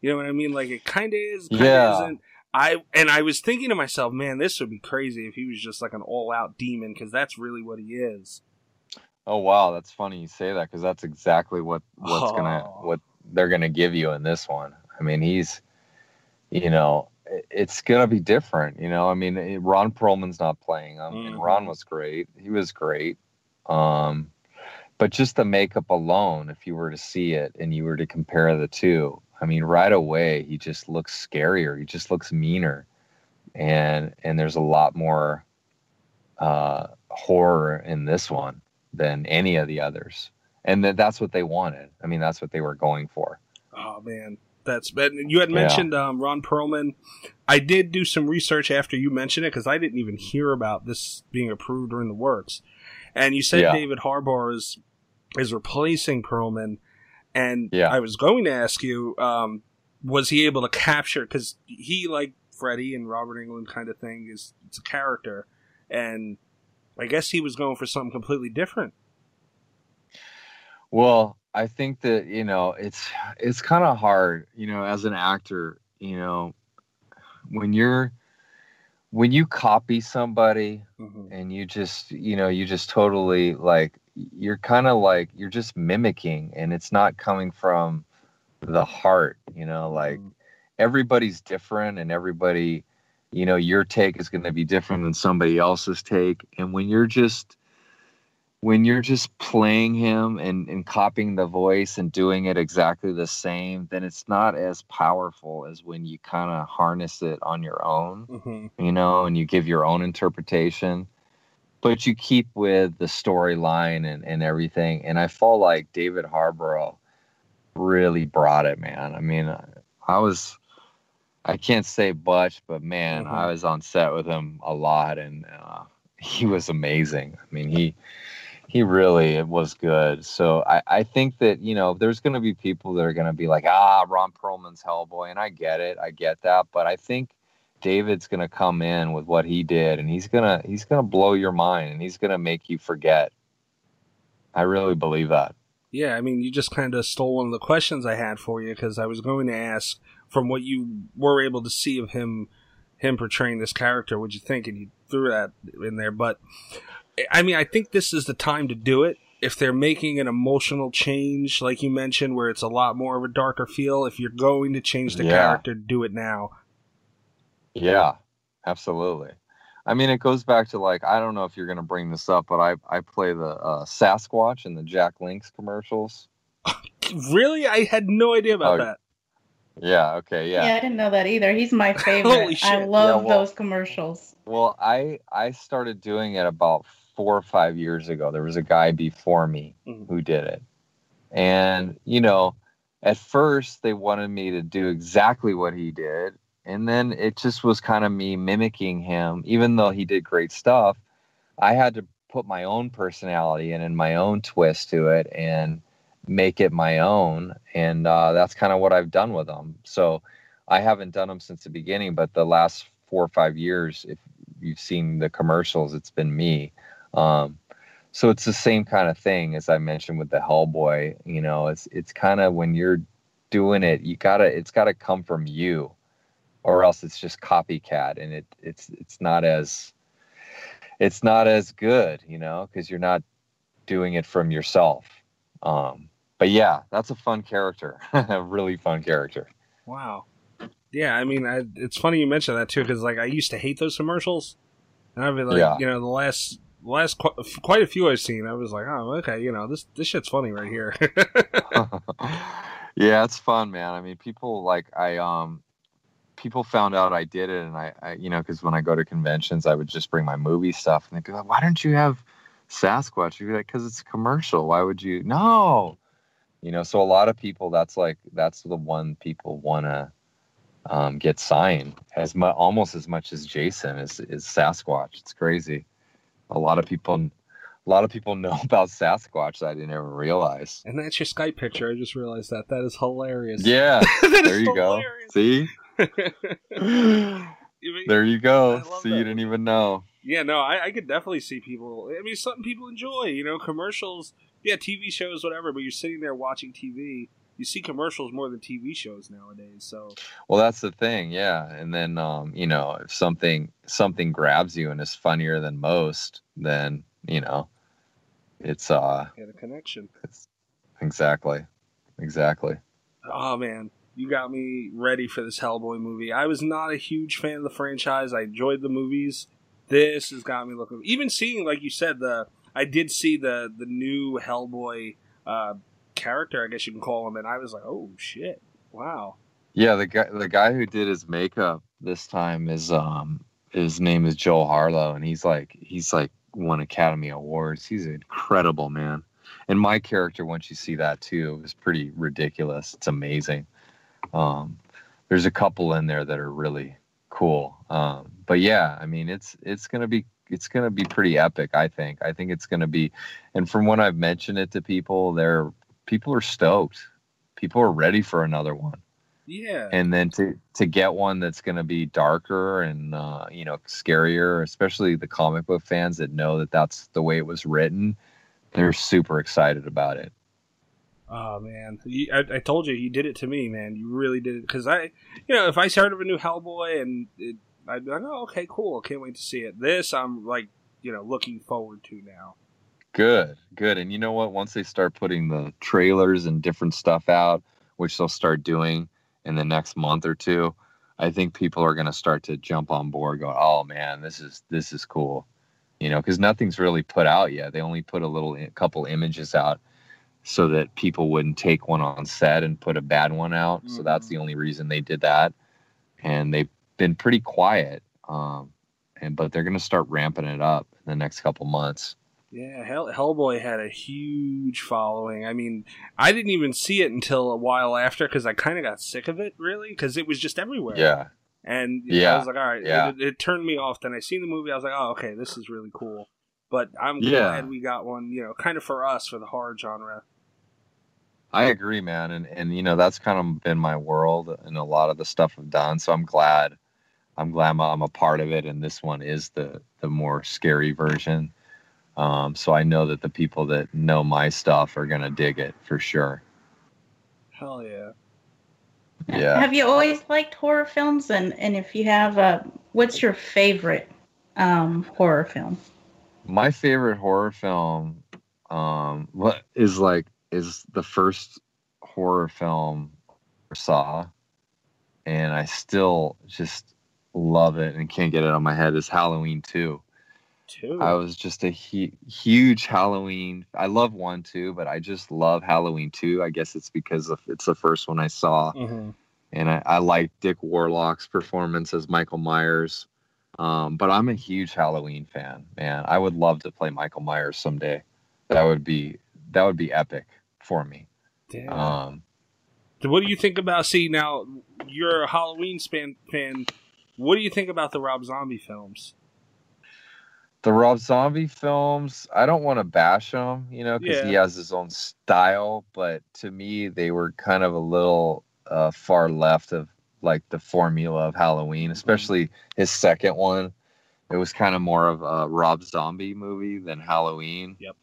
You know what I mean? Like it kind of is, kind of Yeah. isn't. I and I was thinking to myself, man, this would be crazy if he was just like an all-out demon because that's really what he is. Oh wow, that's funny you say that because that's exactly what what's gonna Oh. what they're gonna give you in this one. I mean, he's, you know, it's gonna be different. You know, I mean, it- Ron Perlman's not playing him, and Mhm. Ron was great. He was great. Um, but just the makeup alone, if you were to see it and you were to compare the two, I mean, right away he just looks scarier. He just looks meaner, and and there's a lot more uh, horror in this one than any of the others. And that that's what they wanted. I mean, that's what they were going for. Oh man, that's but you had Yeah. mentioned um, Ron Perlman. I did do some research after you mentioned it because I didn't even hear about this being approved or in the works. And you said Yeah. David Harbour is is replacing Perlman, and Yeah. I was going to ask you, um, was he able to capture because he like Freddy and Robert Englund kind of thing is it's a character, and I guess he was going for something completely different. Well, I think that, you know, it's it's kind of hard, you know, as an actor, you know, when you're when you copy somebody Mm-hmm. and you just, you know, you just totally like you're kind of like you're just mimicking and it's not coming from the heart, you know, like Mhm. everybody's different and everybody you know your take is going to be different than somebody else's take and when you're just when you're just playing him and, and copying the voice and doing it exactly the same then it's not as powerful as when you kind of harness it on your own hmm you know and you give your own interpretation. But you keep with the storyline and, and everything and i felt like david harbour really brought it man. I mean i was i can't say much but man Mhm. i was on set with him a lot and uh, he was amazing. I mean he he really it was good so i, I think that you know there's going to be people that are going to be like ah ron perlman's hellboy and i get it i get that but i think david's going to come in with what he did and he's going to he's going to blow your mind and he's going to make you forget i really believe that Yeah, I mean, you just kind of stole one of the questions I had for you because I was going to ask, from what you were able to see of him, him portraying this character, what'd you think? And you threw that in there. But I mean, I think this is the time to do it. If they're making an emotional change, like you mentioned, where it's a lot more of a darker feel, if you're going to change the Yeah. character, do it now. Yeah, absolutely. I mean, it goes back to like I don't know if you're going to bring this up, but I I play the uh, Sasquatch in the Jack Links commercials. Really, I had no idea about Oh, that. Yeah. Okay. Yeah. Yeah. I didn't know that either. He's my favorite. Holy shit. I love Yeah, well- those commercials. Well, I I started doing it about four or five years ago. There was a guy before me Mhm. who did it, and you know, at first they wanted me to do exactly what he did, and then it just was kind of me mimicking him. Even though he did great stuff, I had to put my own personality and in and my own twist to it, and make it my own. And uh, that's kind of what I've done with them. So I haven't done them since the beginning, but the last four or five years, if you've seen the commercials, it's been me. Um, so it's the same kind of thing as I mentioned with the Hellboy. You know, it's it's kind of when you're doing it, you gotta it's gotta come from you, or else it's just copycat, and it it's it's not as it's not as good, you know, because you're not doing it from yourself. Um, but yeah, that's a fun character, a really fun character. Wow. Yeah, I mean, I, it's funny you mentioned that too, because like I used to hate those commercials, and I've been like, Yeah. you know, the last last qu- quite a few I've seen, I was like, oh, okay, you know, this this shit's funny right here. yeah, it's fun, man. I mean, people like I um people found out I did it and I, I you know, because when I go to conventions, I would just bring my movie stuff and they'd be like, Why don't you have Sasquatch? You'd be like, Because it's commercial. Why would you no? You know, so a lot of people that's like that's the one people wanna um, get signed as mu- almost as much as Jason is is Sasquatch. It's crazy. A lot of people a lot of people know about Sasquatch that I didn't ever realize. and that's your Skype picture. I just realized that. That is hilarious. Yeah, there you go. See? There you go. See, that. you didn't even know. Yeah, no, I, I could definitely see people. I mean, something people enjoy. You know, commercials. yeah, TV shows, whatever. But you're sitting there watching TV. You see commercials more than TV shows nowadays. So Well, that's the thing, yeah. And then, um, you know, if something something grabs you and is funnier than most, then you know, it's uh, get a connection. it's exactly, exactly. Oh man, you got me ready for this Hellboy movie. I was not a huge fan of the franchise. I enjoyed the movies. This has got me looking. Even seeing, like you said, the I did see the the new Hellboy uh, character, I guess you can call him, and I was like, oh shit, wow. Yeah, the guy the guy who did his makeup this time is um his name is Joel Harlow and he's like he's like won Academy Awards. He's incredible, man. And my character once you see that too is pretty ridiculous. It's amazing. Um there's a couple in there that are really cool. Um but yeah, I mean it's it's to be it's to be pretty epic, I think. I think it's to be and from when I've mentioned it to people, they're people are stoked. People are ready for another one Yeah, and then to to get one that's going to be darker and uh, you know scarier especially the comic book fans that know that that's the way it was written they're super excited about it Oh man, You- I, I told you you did it to me, man. You really did it because I, you know, if I started a new Hellboy and it, I'd be like, oh, okay, cool, can't wait to see it. This I'm like, you know, looking forward to now. Good good. And you know what? Once they start putting the trailers and different stuff out which they'll start doing in the next month or two i think people are going to start to jump on board go oh man this is this is cool. You know because nothing's really put out yet. They only put a little a couple images out so that people wouldn't take one on set and put a bad one out. So that's Mhm. the only reason they did that. And they've been pretty quiet um and but they're going to start ramping it up in the next couple months Yeah, Hell, Hellboy had a huge following. I mean, I didn't even see it until a while after because I kind of got sick of it, really, because it was just everywhere. yeah and know, I Yeah, was like, all right, yeah. it, it turned me off. Then I seen the movie, I was like, oh, okay, this is really cool. But I'm Yeah. glad we got one, you know, kind of for us for the horror genre. I agree, man, and and you know that's kind of been my world and a lot of the stuff I've done. So I'm glad, I'm glad I'm a part of it, and this one is the the more scary version. Um, so I know that the people that know my stuff are gonna dig it for sure. Hell yeah. Yeah. Have you always liked horror films? And and if you have, uh, what's your favorite um, horror film? My favorite horror film, um, what is like is the first horror film I saw, and I still just love it and can't get it on my head. Is Halloween two. Two. I was just a hu- huge Halloween. I love one too, but I just love Halloween two. I guess it's because of, it's the first one I saw, hmm and I, I like Dick Warlock's performance as Michael Myers. Um, but I'm a huge Halloween fan, man. I would love to play Michael Myers someday. That would be that would be epic for me. Damn. Um, what do you think about? See, now you're a Halloween. Fan. What do you think about the Rob Zombie films? The Rob Zombie films, I don't want to bash him, you know, because he has his own style. But to me, they were kind of a little uh, far left of like the formula of Halloween, especially his second one. It was kind of more of a Rob Zombie movie than Halloween. Yep.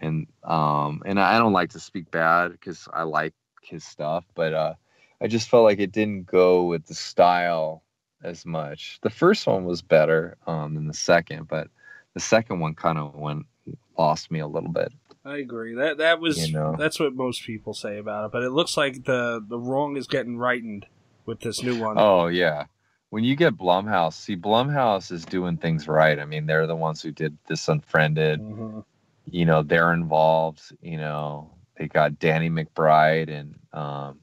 And um, and I don't like to speak bad because I like his stuff, but uh, I just felt like it didn't go with the style as much. The first one was better um, than the second, but the second one kind of went lost me a little bit. I agree. That that was You know. that's what most people say about it. But it looks like the the wrong is getting rightened with this new one. Oh yeah. When you get Blumhouse, see Blumhouse is doing things right. I mean, they're the ones who did this Unfriended. hmm You know, they're involved. You know, they got Danny McBride and um,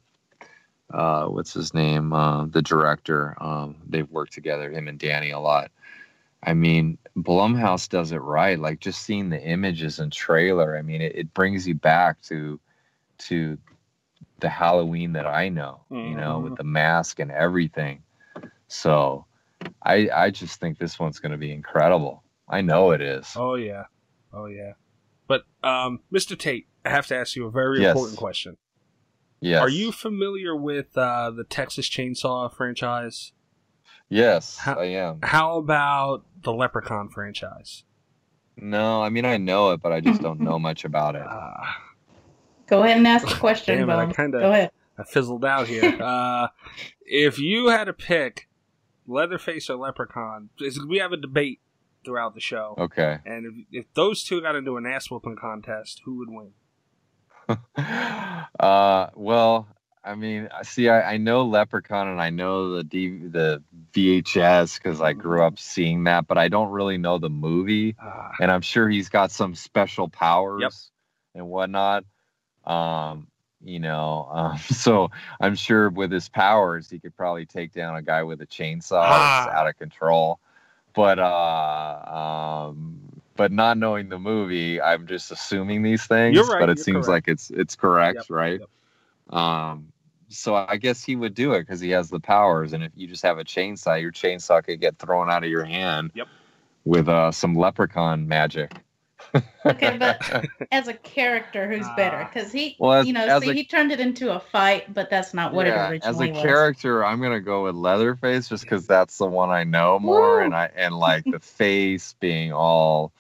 uh, what's his name, uh, the director. Um, they've worked together, him and Danny, a lot. I mean, Blumhouse does it right. Like just seeing the images and trailer. I mean, it, it brings you back to to the Halloween that I know. You know, with the mask and everything. So, I I just think this one's going to be incredible. I know it is. Oh yeah, oh yeah. But um, Mr. Tait, I have to ask you a very Yes. important question. yes. Are you familiar with uh, the Texas Chainsaw franchise? Yes, How- I am. How about the Leprechaun franchise? No, I mean I know it, but I just don't know much about it. Uh, Go ahead and ask a question, Damn it, I Bones. kinda- Go ahead. I fizzled out here. uh, if you had to pick Leatherface or Leprechaun, we have a debate throughout the show, Okay. and if, if those two got into an ass whooping contest, who would win? uh, well, I mean, I see, I, I know Leprechaun and I know the D, the VHS because I grew up seeing that, but I don't really know the movie. Uh, and I'm sure he's got some special powers and whatnot. Um, you know, um, so I'm sure with his powers, he could probably take down a guy with a chainsaw Ah. out of control. But uh, um, but not knowing the movie, I'm just assuming these things. Right, But it seems correct. like it's it's correct, Yep, right? yep. Um, so I guess he would do it because he has the powers, and if you just have a chainsaw, your chainsaw could get thrown out of your hand. Yep. With uh, some leprechaun magic. Okay, but as a character, who's better? Ah. Because he, Well, as- you know, as see, a- he turned it into a fight, but that's not what Yeah, it as originally a was. character, I'm gonna go with Leatherface just because that's the one I know more, Woo! and I and like the face being all,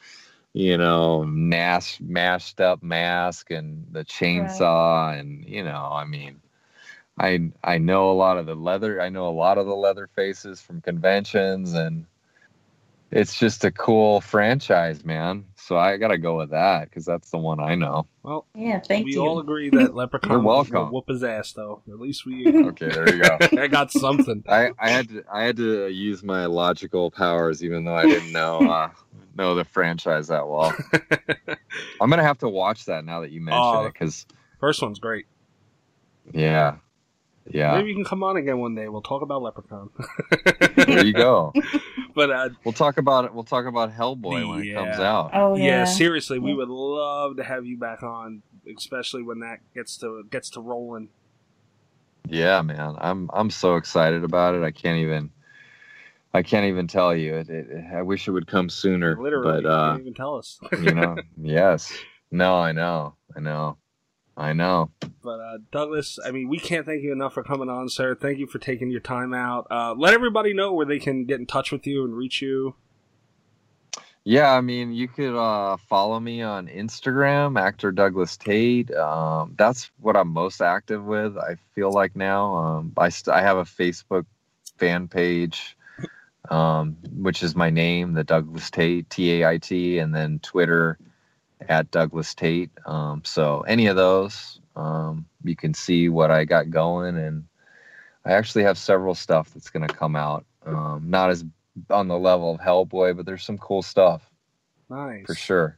you know, mash, mashed up mask and the chainsaw, and you know, I mean, I I know a lot of the leather. I know a lot of the leather faces from conventions, and it's just a cool franchise, man. So I gotta go with that because that's the one I know. well, Yeah, thank we you. We all agree that Leprechaun You're will welcome. whoop his ass, though. At least we. Okay, there you go. I got something. I, I had to I had to use my logical powers even though I didn't know uh, know the franchise that well. I'm gonna have to watch that now that you mention Oh. it because First one's great. yeah, yeah. Maybe you can come on again one day. We'll talk about Leprechaun. There you go. but uh, We'll talk about it. We'll talk about Hellboy when it comes out. oh yeah. yeah. seriously, we would love to have you back on, especially when that gets to gets to rolling. Yeah, man. I'm I'm so excited about it. I can't even I can't even tell you. It, it, I wish it would come sooner. Literally, but you uh, can't even tell us. you know, yes. No, I know. I know. I know. But uh, Douglas, I mean, we can't thank you enough for coming on, sir. Thank you for taking your time out. Uh, let everybody know where they can get in touch with you and reach you. Yeah, I mean, you could uh, follow me on Instagram, actor Douglas Tait. Um, that's what I'm most active with. I feel like now. Um, I st- I have a Facebook fan page, um, which is my name, the Douglas Tait, T A I T, and then Twitter at Douglas Tait. Um, so any of those, um, you can see what I got going, and I actually have several stuff that's going to come out. Um, not as on the level of Hellboy, but there's some cool stuff Nice, for sure.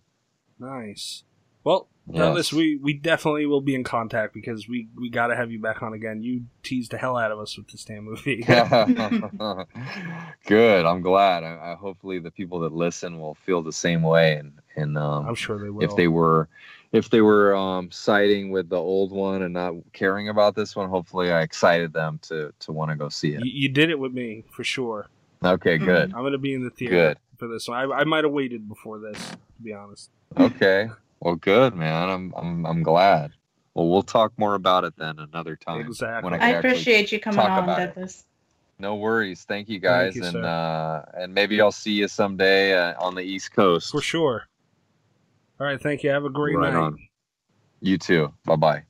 Nice. Well, Yes. Douglas, we, we definitely will be in contact because we, we got to have you back on again. You teased the hell out of us with this damn movie. Good. I'm glad. I, I hopefully the people that listen will feel the same way, and and um, I'm sure they will. if they were if they were um, siding with the old one and not caring about this one, hopefully I excited them to to want to go see it. you, you did it with me for sure. Okay, good, I'm going to be in the theater good. for this one. I, I might have waited before this, to be honest. Okay, well, good, man. I'm I'm I'm glad. Well, we'll talk more about it then another time. Exactly. When I can actually appreciate you coming on, about it. Douglas. No worries. Thank you guys, Thank you, and sir. uh, and maybe I'll see you someday uh, on the East Coast. For sure. All right. Thank you. Have a great Right night. on. You too. Bye bye.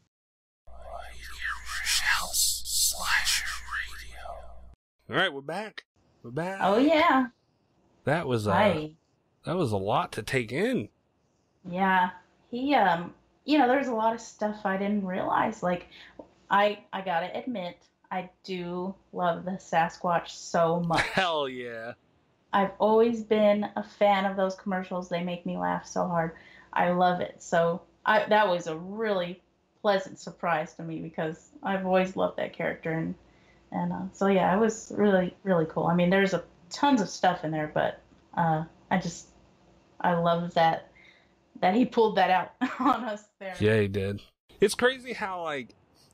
All right. We're back. We're back. Oh yeah. That was uh, Hi. that was a lot to take in. Yeah. He um you know, there's a lot of stuff I didn't realize. Like I I gotta admit, I do love the Sasquatch so much. Hell yeah. I've always been a fan of those commercials. They make me laugh so hard. I love it. So I that was a really pleasant surprise to me because I've always loved that character and and uh, so yeah, it was really really cool. I mean, there's a tons of stuff in there, but uh, I just I love that that he pulled that out on us there. Yeah, he did. It's crazy how like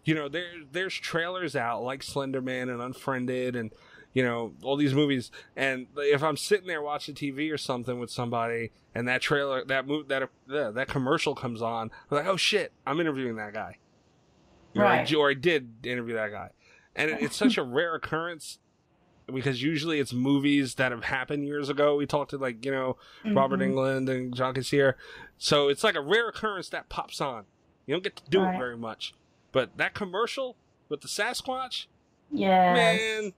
you know there there's trailers out like Slender Man and Unfriended and you know all these movies and if I'm sitting there watching TV or something with somebody and that trailer that move that uh, that commercial comes on I'm like oh shit I'm interviewing that guy know, or I Right. or I did interview that guy and it, it's such a rare occurrence because usually it's movies that have happened years ago. We talked to like you know Robert Mhm. Englund and John Kassir, so it's like a rare occurrence that pops on. You don't get to do it very much, but that commercial with the Sasquatch, yeah, man,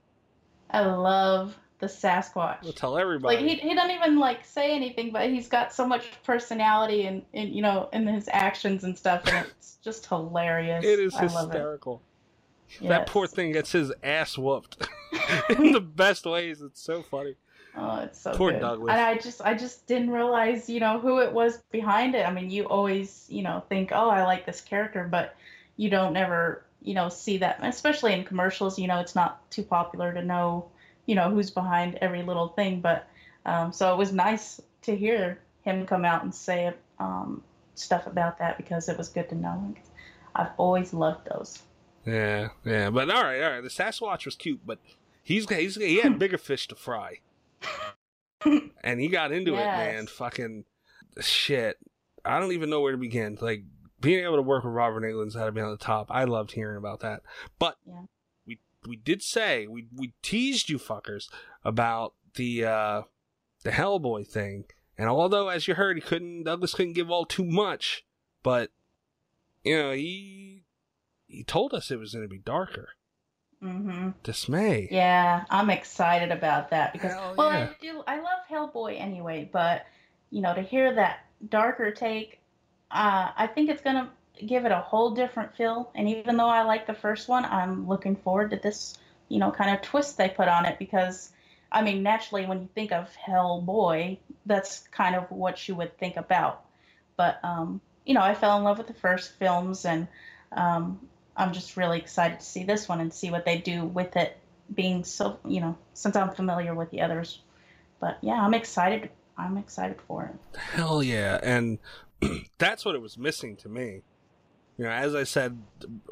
I love the Sasquatch. we'll tell everybody. Like he, he doesn't even like say anything, but he's got so much personality and, and you know in his actions and stuff, and it's just hilarious. it is I love hysterical. That poor thing gets his ass whooped in the best ways. It's so funny. Oh, it's so Poor good. Douglas. And I just I just didn't realize, you know, who it was behind it. I mean, you always, you know, think, "Oh, I like this character," but you don't ever, you know, see that, especially in commercials, you know, it's not too popular to know, you know, who's behind every little thing, but um so it was nice to hear him come out and say um stuff about that because it was good to know. I've always loved those. Yeah, yeah, but all right, all right. The Sasquatch was cute, but he's he's he had bigger fish to fry, and he got into it, man. Fucking shit. I don't even know where to begin. Like being able to work with Robert Englund's had to be on the top. I loved hearing about that, but Yeah. we we did say we we teased you fuckers about the uh the Hellboy thing, and although as you heard, he couldn't Douglas couldn't give all too much, but you know he he told us it was going to be darker. Mm-hmm. Dismay. Yeah, I'm excited about that because Hell well, yeah. I do. I love Hellboy anyway, but you know, to hear that darker take, uh, I think it's gonna give it a whole different feel. And even though I like the first one, I'm looking forward to this, you know, kind of twist they put on it because, I mean, naturally when you think of Hellboy, that's kind of what you would think about. But um, you know, I fell in love with the first films, and um, I'm just really excited to see this one and see what they do with it being so you know since I'm familiar with the others. But yeah, I'm excited. I'm excited for it. Hell yeah. And that's what it was missing to me. You know, as I said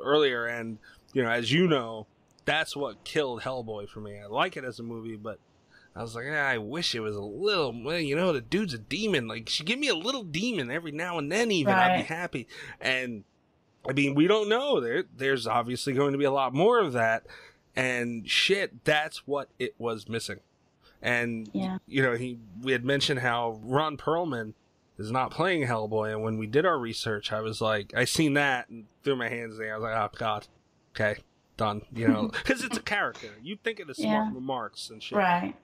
earlier, and, you know, as you know, that's what killed Hellboy for me. I like it as a movie, but I was like, ah, I wish it was a little, well, you know, the dude's a demon. Like, she give me a little demon every now and then, even. I'd be happy. And, I mean, we don't know. There, there's obviously going to be a lot more of that. And shit, that's what it was missing. And Yeah. you know, he we had mentioned how Ron Perlman is not playing Hellboy, and when we did our research, I was like, I seen that and threw my hands in the air. I was like, oh god, okay, done. You know, because it's a character. You think of the smart Yeah. remarks and shit. Right.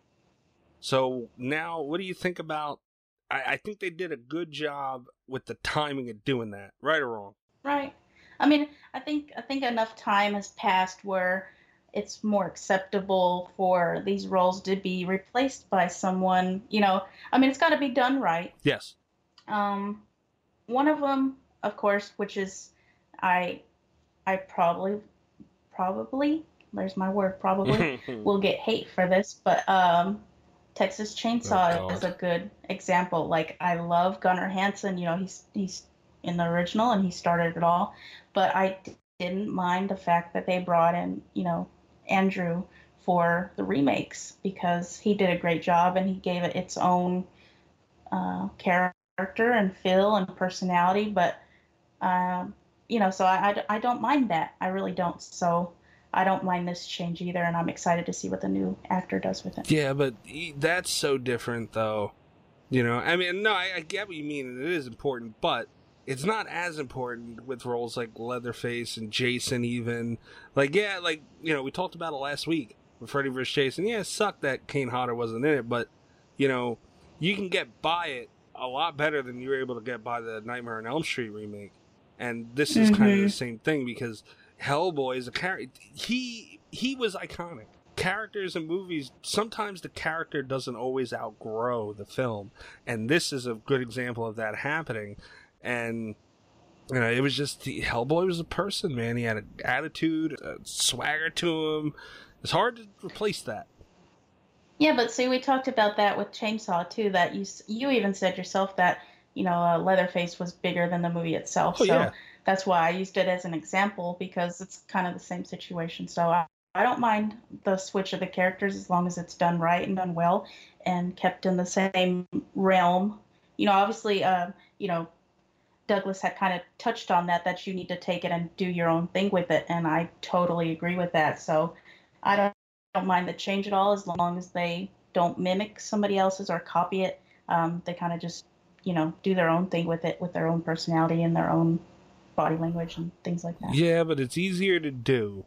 So now, what do you think about? I, I think they did a good job with the timing of doing that, right or wrong. Right. I mean, I think I think enough time has passed where it's more acceptable for these roles to be replaced by someone. You know, I mean, it's got to be done right. Yes. Um, one of them, of course, which is I, I probably, probably, there's my word, probably will get hate for this, but um, Texas Chainsaw Oh, is a good example. Like I love Gunnar Hansen. You know, he's he's in the original and he started it all, but I didn't mind the fact that they brought in you know Andrew for the remakes because he did a great job and he gave it its own uh, character and feel and personality. But um, you know, so I, I, I don't mind that. I really don't. So I don't mind this change either, and I'm excited to see what the new actor does with it. Yeah, but that's so different, though. You know, I mean, no, I, I get what you mean, and it is important, but it's not as important with roles like Leatherface and Jason, even. Like, yeah, like, you know, we talked about it last week with Freddy vs. Jason. Yeah, it sucked that Kane Hodder wasn't in it, but, you know, you can get by it a lot better than you were able to get by the Nightmare on Elm Street remake. And this is kind of the Mhm. same thing because Hellboy is a character. He he was iconic. Characters in movies sometimes the character doesn't always outgrow the film, and this is a good example of that happening. And you know, it was just the Hellboy was a person, man. He had an attitude, a swagger to him. It's hard to replace that. Yeah, but see, we talked about that with Chainsaw too. That you you even said yourself that you know uh, Leatherface was bigger than the movie itself. Oh, so yeah. that's why I used it as an example because it's kind of the same situation. So I, I don't mind the switch of the characters as long as it's done right and done well and kept in the same realm. You know, obviously, uh, you know, Douglas had kind of touched on that that you need to take it and do your own thing with it, and I totally agree with that. So I don't don't mind the change at all as long as they don't mimic somebody else's or copy it. Um, they kind of just, you know, do their own thing with it with their own personality and their own body language and things like that. Yeah, but it's easier to do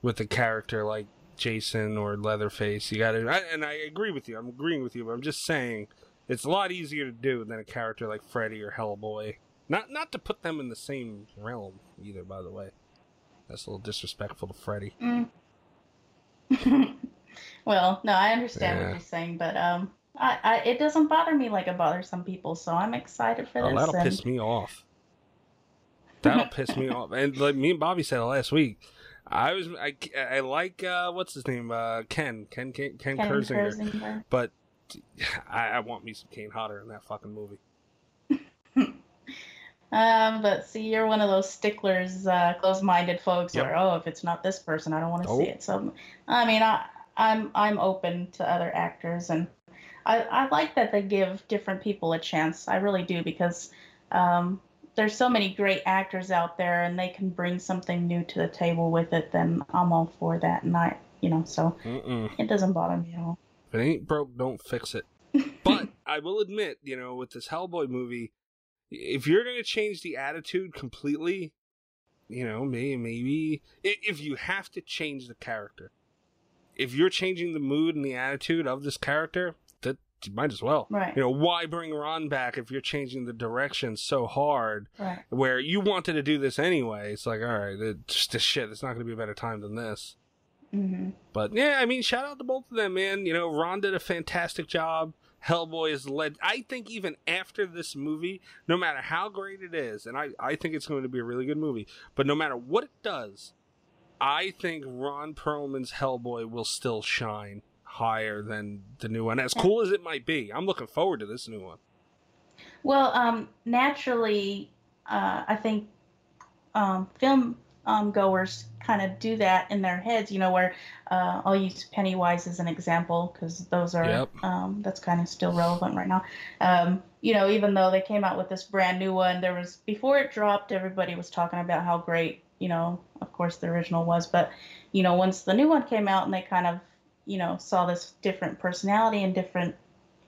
with a character like Jason or Leatherface. You got to, and I agree with you. I'm agreeing with you, but I'm just saying it's a lot easier to do than a character like Freddy or Hellboy. Not not to put them in the same realm either. By the way, that's a little disrespectful to Freddy. Mm. well, no, I understand Yeah. what you're saying, but um, I, I it doesn't bother me like it bothers some people, so I'm excited for Oh, this. that'll and- piss me off. That'll piss me off. And like me and Bobby said it last week, I was I, I like uh, what's his name uh, Ken Ken Ken, Ken, Ken Kirzinger, Kirzinger. but I, I want me some Kane Hodder in that fucking movie. Um, but see, you're one of those sticklers, uh, closed-minded folks, Yep. where oh, if it's not this person, I don't want to Oh. see it. So, I mean, I, I'm I'm open to other actors, and I I like that they give different people a chance. I really do because um, there's so many great actors out there, and they can bring something new to the table with it. Then I'm all for that, and I, you know, so Mm-mm. it doesn't bother me at all. If it ain't broke, don't fix it. But I will admit, you know, with this Hellboy movie, if you're going to change the attitude completely, you know, maybe, maybe if you have to change the character, if you're changing the mood and the attitude of this character, that you might as well. Right. You know, why bring Ron back if you're changing the direction so hard Right. where you wanted to do this anyway? It's like, all right, it, just this shit. It's not going to be a better time than this. Hmm But yeah, I mean, shout out to both of them, man. You know, Ron did a fantastic job. Hellboy is led. I think even after this movie, no matter how great it is, and I, I think it's going to be a really good movie, but no matter what it does, I think Ron Perlman's Hellboy will still shine higher than the new one. As cool as it might be, I'm looking forward to this new one. Well, um, naturally, uh, I think um, film um, goers kind of do that in their heads. You know, where uh, I'll use Pennywise as an example because those are Yep. um, that's kind of still relevant right now. Um, you know, even though they came out with this brand new one, there was before it dropped, everybody was talking about how great, you know, of course the original was, but you know, once the new one came out and they kind of, you know, saw this different personality and different,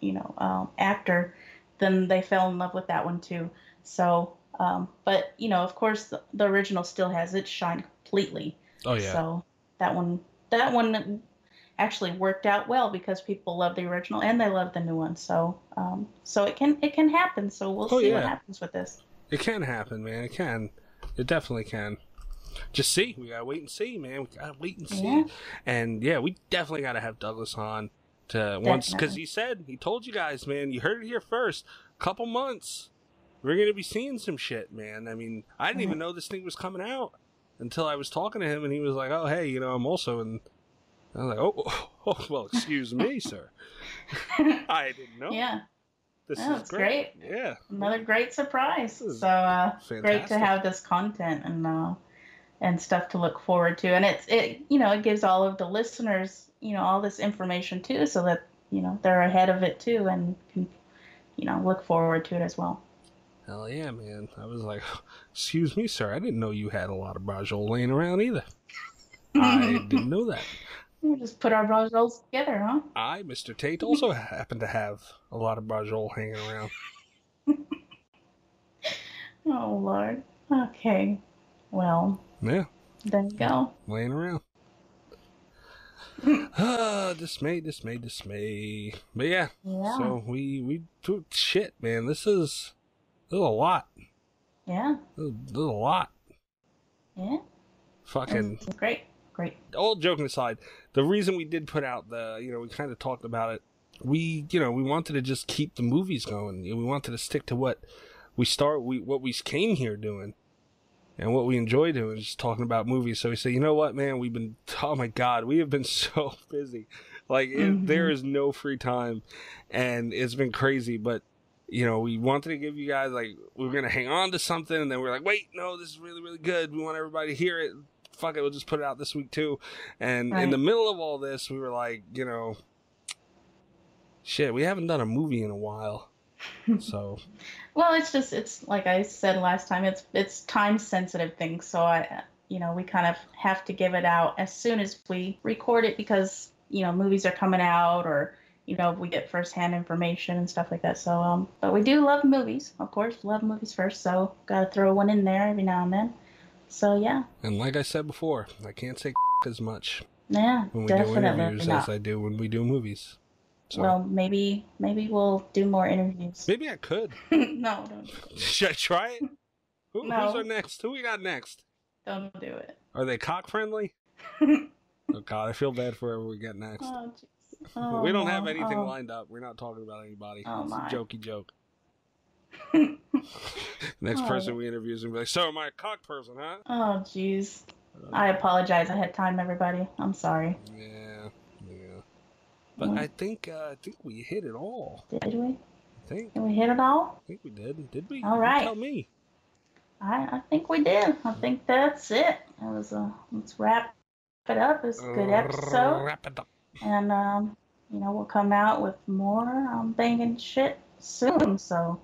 you know, um, actor, then they fell in love with that one too. So, um, but you know, of course, the, the original still has its shine completely. Oh yeah, So that one, that one actually worked out well because people love the original and they love the new one. So, um, so it can it can happen. So we'll Oh, see yeah. what happens with this. it can happen, man. It can. It definitely can. Just see. We gotta wait and see, man. We gotta wait and see. Yeah. And yeah, we definitely gotta have Douglas on to once because he said he told you guys, man. You heard it here first. Couple months, we're gonna be seeing some shit, man. I mean, I didn't even know this thing was coming out until I was talking to him, and he was like, "Oh, hey, you know, I'm also in." I was like, "Oh, oh, oh well, excuse me, sir. I didn't know. Yeah, this Oh, is it's great. Yeah, another great surprise. So uh, great to have this content and uh, and stuff to look forward to. And it's it you know it gives all of the listeners you know all this information too, so that you know they're ahead of it too and can you know look forward to it as well. Hell yeah, man. I was like, excuse me, sir. I didn't know you had a lot of Brajol laying around either. I didn't know that. We'll just put our rolls together, huh? I, Mr. Tait, also happen to have a lot of Brajol hanging around. Oh Lord. Okay. Well, Yeah, there you go. laying around. Ah, dismay, dismay, dismay. But yeah, Yeah. so we we do shit, man. This is this is a lot. Yeah. This is, a lot. Yeah. Fucking Great. Great. all joking aside, the reason we did put out the, you know, we kind of talked about it. We, you know, we wanted to just keep the movies going. We wanted to stick to what we start, we what we came here doing, and what we enjoy doing, just talking about movies. So we say, you know what, man, we've been, oh my god, we have been so busy. Like it, Mhm. there is no free time, and it's been crazy. But you know, we wanted to give you guys like we were gonna hang on to something, and then we are like, wait, no, this is really really good. We want everybody to hear it. Fuck it, we'll just put it out this week too. And in the middle of all this, we were like, you know, shit, we haven't done a movie in a while. so Well, it's just it's like I said last time. It's it's time sensitive thing. So I you know, we kind of have to give it out as soon as we record it because, you know, movies are coming out or, you know, we get firsthand information and stuff like that. So, um, but we do love movies, of course, love movies first. So, gotta throw one in there every now and then. So, yeah, And like I said before, I can't say as much yeah, when we do interviews not. as I do when we do movies. So Well, maybe maybe we'll do more interviews. maybe I could. no, don't, Should I try it? Who, Who's our next? Who we got next? don't do it. Are they cock friendly? oh, Oh God, I feel bad for whoever we get next. jeez. Oh, we don't have anything Oh. lined up. We're not talking about anybody. Oh, it's a jokey joke. Next Oh. person we interview is gonna be like, "So am I a cock person, huh?" Oh, jeez. I apologize ahead of time, everybody. I'm sorry. Yeah, yeah. But Mm. I think uh, I think we hit it all. Did we? I think Did we hit it all? I think we did. Did we? All right. You. Tell me. I, I think we did. I think that's it. It was a let's wrap it up. It's a good episode, Wrap it up. And um, you know we'll come out with more um banging shit soon. So,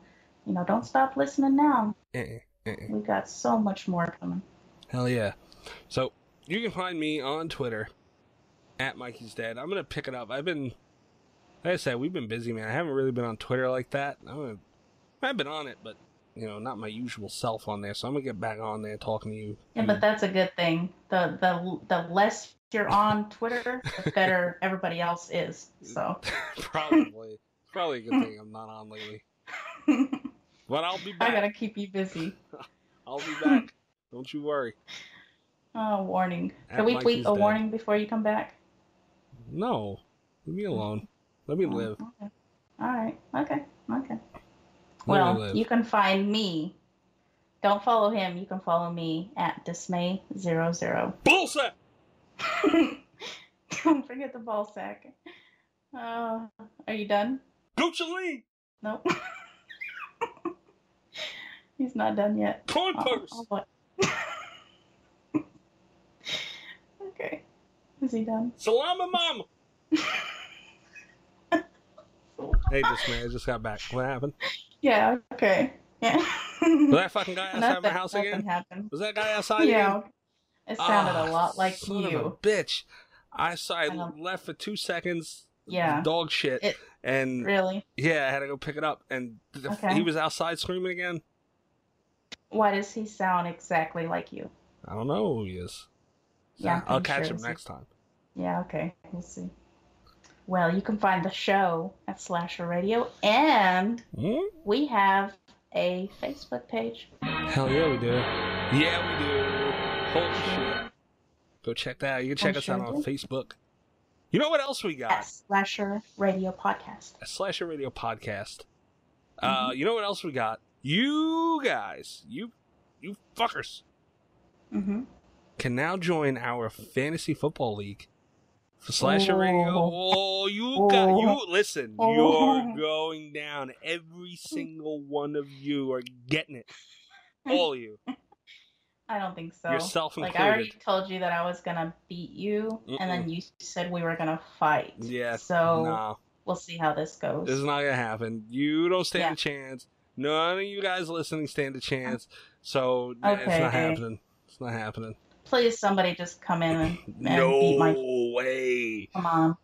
you know, don't stop listening now. We got so much more coming. Hell yeah. So you can find me on Twitter at Mikey's Dad. I'm gonna pick it up. I've been like I said, we've been busy, man. I haven't really been on Twitter like that. I'm gonna, I've been on it, but you know, not my usual self on there. So I'm gonna get back on there talking to you. Yeah, but that's a good thing. The the the less you're on Twitter, the better everybody else is. So. probably, probably a good thing I'm not on lately. But I'll be back. I gotta keep you busy. I'll be back. Don't you worry. Oh, warning. At Can we Mikey's tweet a Dead. warning before you come back? No, leave me alone. Let me oh, live. Oh, okay. All right. Okay. Okay. Let well, you can find me. Don't follow him. You can follow me at dismay zero zero. Bullshit. Don't forget the ball sack. Uh, are you done? Lee. Nope. He's not done yet. I'll- purse. I'll okay. Is he done? Salama mama. Hey, just man, I just got back. What happened? Yeah. Okay. Yeah. Was that fucking guy outside my Nothing- house nothing again? happened. Was that guy outside Yeah. again? It sounded Ah, a lot like son Of a you. bitch. I saw. I I left for two seconds. Yeah. Dog shit. It- and Really? yeah, I had to go pick it up. And Okay. he was outside screaming again. Why does he sound exactly like you? I don't know who he is. Yeah, I'll catch sure him next time. Yeah, okay. We'll see. Well, you can find the show at Slasher Radio, and Hmm? we have a Facebook page. Hell yeah, we do. Yeah, we do. Holy shit. Go check that out. You can check I us out on do. Facebook. You know what else we got? At Slasher Radio Podcast. a Slasher Radio podcast. Mm-hmm. Uh, you know what else we got? You guys, you you fuckers, Mm-hmm. can now join our fantasy football league for Slasher Radio. Oh. Oh, you got Oh. you listen. Oh. You're going down. Every single one of you are getting it. All of you. I don't think so. Yourself Like I already told you that I was gonna beat you, and then you said we were gonna fight. Yeah. So No, we'll see how this goes. this is not gonna happen. You don't stand Yeah. a chance. None of you guys listening stand a chance. So it's not happening. It's not happening. Please, somebody just come in and, and no beat my. No way. Come on.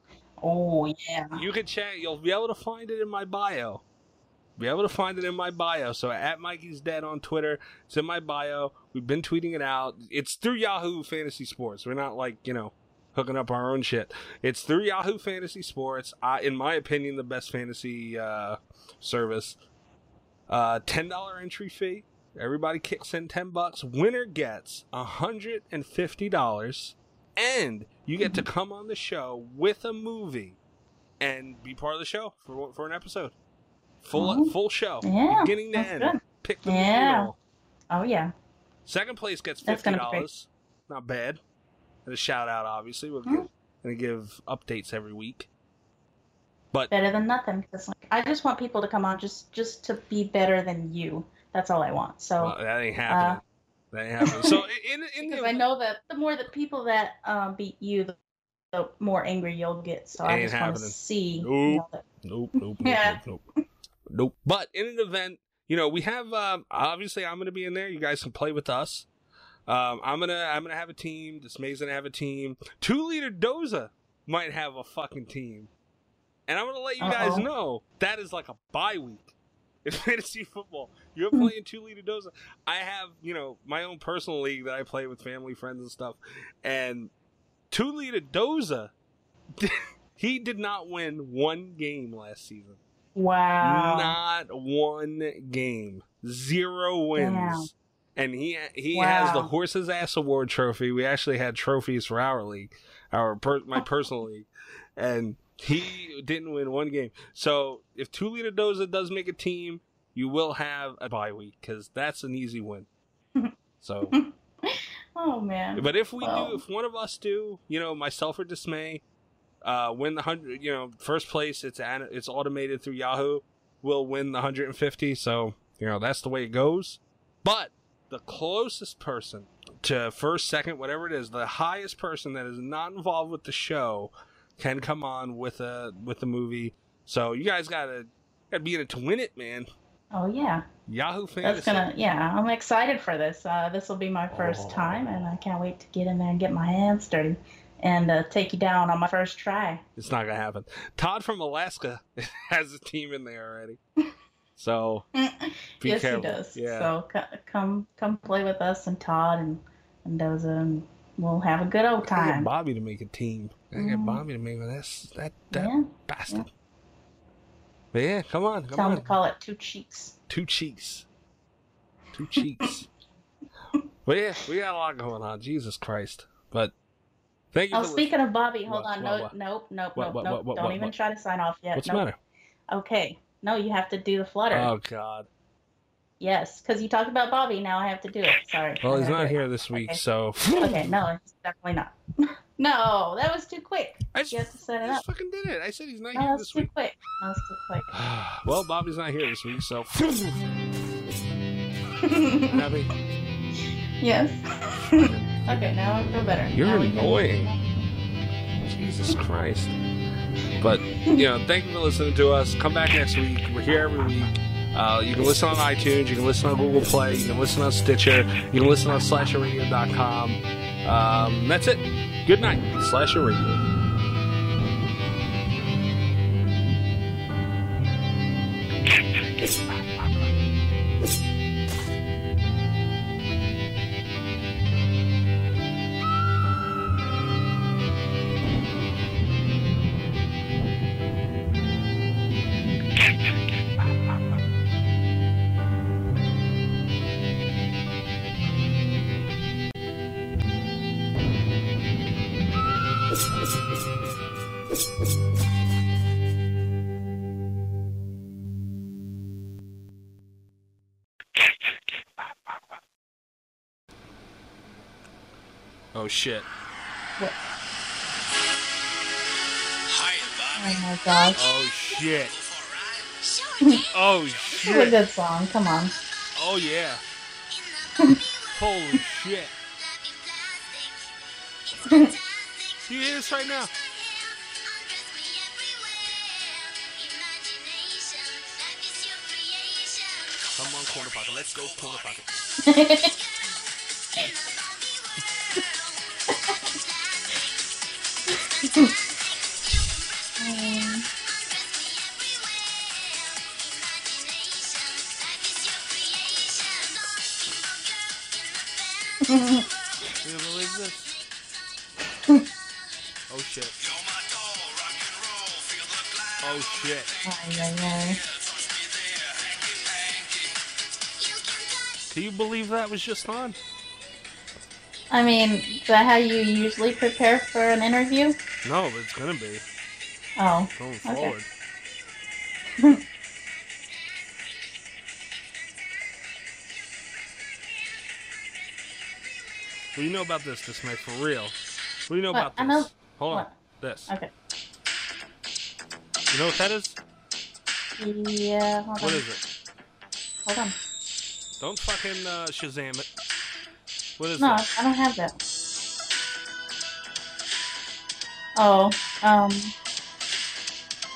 Oh yeah. You can check. You'll be able to find it in my bio. Be able to find it in my bio. So at Mikey's Dead on Twitter, it's in my bio. We've been tweeting it out. It's through Yahoo Fantasy Sports. We're not like you know hooking up our own shit. It's through Yahoo Fantasy Sports. I, in my opinion, the best fantasy uh, service. Uh, ten dollar entry fee. Everybody kicks in ten bucks. Winner gets hundred and fifty dollars, and you get to come on the show with a movie and be part of the show for for an episode. Full Oh. full show, Yeah, beginning to end. good. Pick the. Yeah. all. Oh yeah. Second place gets fifty gonna be great. dollars. Not bad. And a shout out, obviously. We're Hmm. gonna give updates every week. But Better than nothing. 'cause, like, I just want people to come on just just to be better than you. That's all I want. So well, that ain't happening. that ain't happening. So in in because the, I know that the more the people that um, beat you, the, the more angry you'll get. So I just want to see. you Nope. know, that- Nope, nope, nope, Yeah. nope, nope. Nope. But in an event, you know, we have um, obviously I'm going to be in there. You guys can play with us. Um, I'm gonna I'm gonna have a team. Dismay's gonna have a team. Two liter Doza might have a fucking team, and I'm gonna let you guys Uh-oh. know that is like a bye week in fantasy football. You're playing two liter Doza. I have you know my own personal league that I play with family, friends, and stuff, and two liter Doza. he did not win one game last season. Wow. Not one game. Zero wins. And he he has the horse's ass award trophy. We actually had trophies for our league, our per, my personal league, and he didn't win one game. So if Tulita Doza does make a team, you will have a bye week because that's an easy win. So, Oh man. but if we Well. do, if one of us do, you know, myself or Dismay, uh, win the hundred, you know, first place. It's an, it's automated through Yahoo. Will win the hundred and fifty. So you know that's the way it goes. But the closest person to first, second, whatever it is, the highest person that is not involved with the show can come on with a with the movie. So you guys gotta gotta be in it to win it, man. Oh yeah. Yahoo Fantasy. That's gonna yeah, I'm excited for this. Uh, this will be my first Oh. time and I can't wait to get in there and get my hands dirty and uh, take you down on my first try. It's not gonna happen. Todd from Alaska has a team in there already. So be yes, careful. he does. Yeah. So c- come come play with us and Todd and and Doza and we'll have a good old I get time. Bobby to make a team. I get Mhm. Bobby to make that that that Yeah. bastard. But yeah, come on, come Tell him to call it two cheeks. Two cheeks. Two cheeks. but yeah, we got a lot going on. Jesus Christ. But thank you Oh, for speaking of Bobby, hold What, on. what, no, what? nope, nope, What, nope, what, nope. what, what, Don't what, even what? try to sign off yet. What's the matter? Okay. No, you have to do the flutter. Oh god. Yes, because you talked about Bobby. Now I have to do it. Sorry. Well, he's not here this week, Okay. so Okay, no, it's definitely not. no, that was too quick. I just, You have to set I it just up. fucking did it. I said he's not No, here that's this too week. quick. No, that's too quick. well, Bobby's not here this week, so happy. yes. okay, now I feel better. You're Now annoying. Jesus Christ. But, you know, thank you for listening to us. Come back next week. We're here every week. Uh, you can listen on iTunes. You can listen on Google Play. You can listen on Stitcher. You can listen on slasherradio.com. Um, that's it. Good night. Slasher Radio. Oh, shit. What? Oh my gosh. Oh, shit. Oh, This is a good song. Come on. Oh, yeah. Holy shit. Do you hear this right now? Come on, corner pocket. Let's go, corner pocket. You believe this? Oh shit. Oh shit. Do you believe that was just on? I mean, is that how you usually prepare for an interview? No, but it's gonna be Oh, going Okay. forward. What do you know about this, this Mike, for real? What do you know What? about this? know- Hold on. This. okay. You know what that is? Yeah, hold What on. is it? Hold on. Don't fucking uh, Shazam it. What is No, that? I don't have that. Oh, um.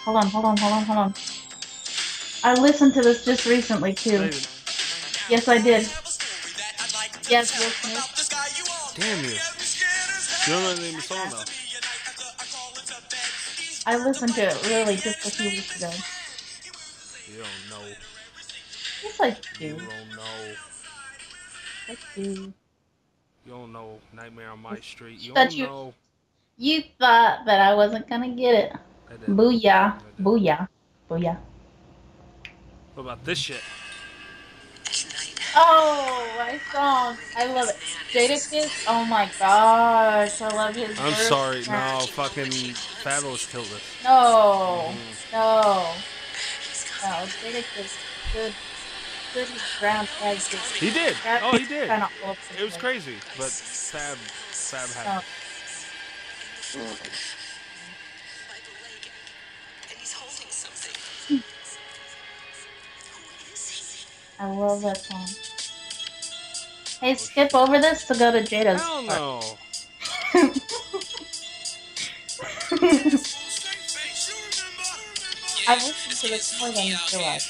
Hold on, hold on, hold on, hold on. I listened to this just recently too. David, Yes, I did. Yes, Will Smith. Damn you. You don't know the name of the song though. I listened to it really just a few weeks ago. You don't know. It's like You you. don't know. Like you. You don't know Nightmare on My Street. You don't you- know. You thought that I wasn't gonna get it. Booyah. Booyah. Booyah. What about this shit? Oh, my song. I love it. Jadakiss. Oh my gosh. I love his I'm sorry. No, fucking Fabolous killed it. No. Mm-hmm. No. No. Jadakiss. Good. Good ground exit. He did. That- Oh, he did. kinda all It was place. crazy, but Fab, Fab had. It. I love that song. Hey, skip over this to go to Jada's. Hell no. I've listened to this more than you realize.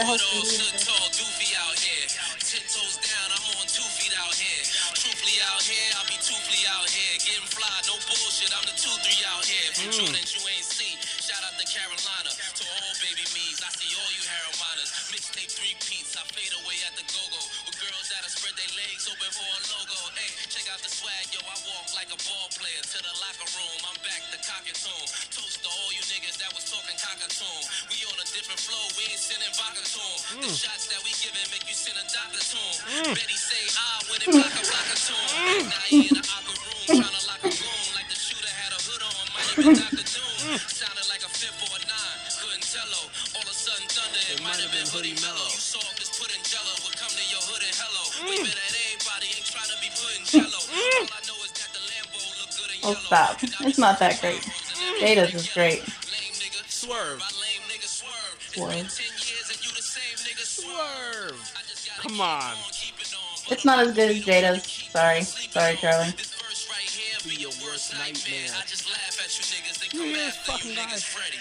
The whole it all, thing tall, doofy out here. Ten toes down, I'm on two feet out here. Truthfully out here, I'll be truthfully out here. Getting fly, no bullshit, I'm the two, three out here. From mm. Jordans you ain't see. Shout out to Carolina, to all baby me's. I see all you Harrimanas. Mixtape three peats, I fade away at the go-go. With girls that'll spread their legs open for a logo. Hey, check out the swag, yo, I walk like a ball player to the locker room. I'm back to cockatoon. Toast to all you niggas that was talking cockatoon. We on a different flow, we ain't sending vodka to 'em. The mm. shots that we giving make you send a doctor to 'em. Mm. Betty say ah when it mm. block a block a tune. Now he in the opera room trying to lock a goon like the shooter had a hood on. Might have been Dr. Doom. Sounded like a fifth or a nine. Couldn't tell her. All of a sudden thunder, it might have been Hoodie Mellow. You saw this pudding jello would come to your hood and hello. Waving at everybody, ain't trying to be putting jello. All I know is that the Lambo look good in Oh, stop. It's not that great. Jada's is great. Lame nigga, Swerve. my lame nigga swerve. Swerve. been 10 years and you the same nigga swerve. Swerve. I just gotta Come on. keep it on. It's not as good as Jada's. Sorry. Sorry, Charlie. This verse right here Be your worst nightmare. I just laugh at you niggas, then come hear after you fucking guy? niggas Freddy.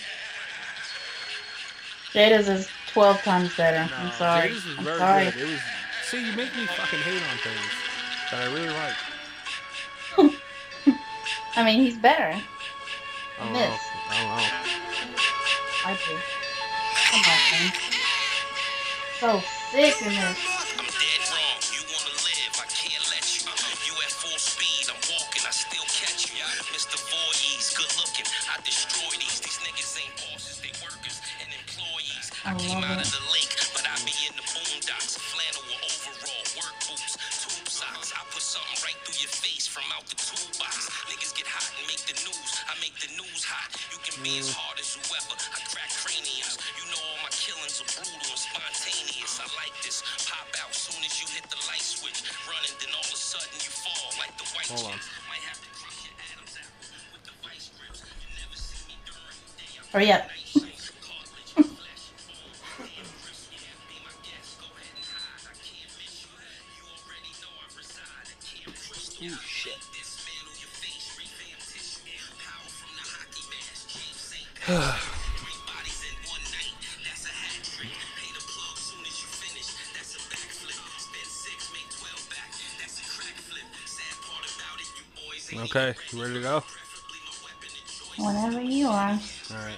Jada's is 12 times better. No, I'm sorry. Jada's was I'm very sorry. good. It was. See, you make me fucking hate on things that I really like. I mean, he's better. I don't Miss. know. Oh, I know. I. Come on, man. So sick in this. I'm dead wrong. You wanna live, I can't let you. You at full speed, I'm walking, I still catch you. Mr. Voorhees, good looking, I destroy these. These niggas ain't bosses, they workers and employees. I, I came out it. of the lake, but I be in the boondocks. Flannel or overall, work boots, tube socks. I put something right through your face from out the toolbox. Niggas get hot and make the news. I make the news hot. You can be as mm. hard hit the light switch. Running, then all of a sudden you fall. Like the white Hold on. chicks. Might have to Okay, you ready to go? Whenever you are. All right.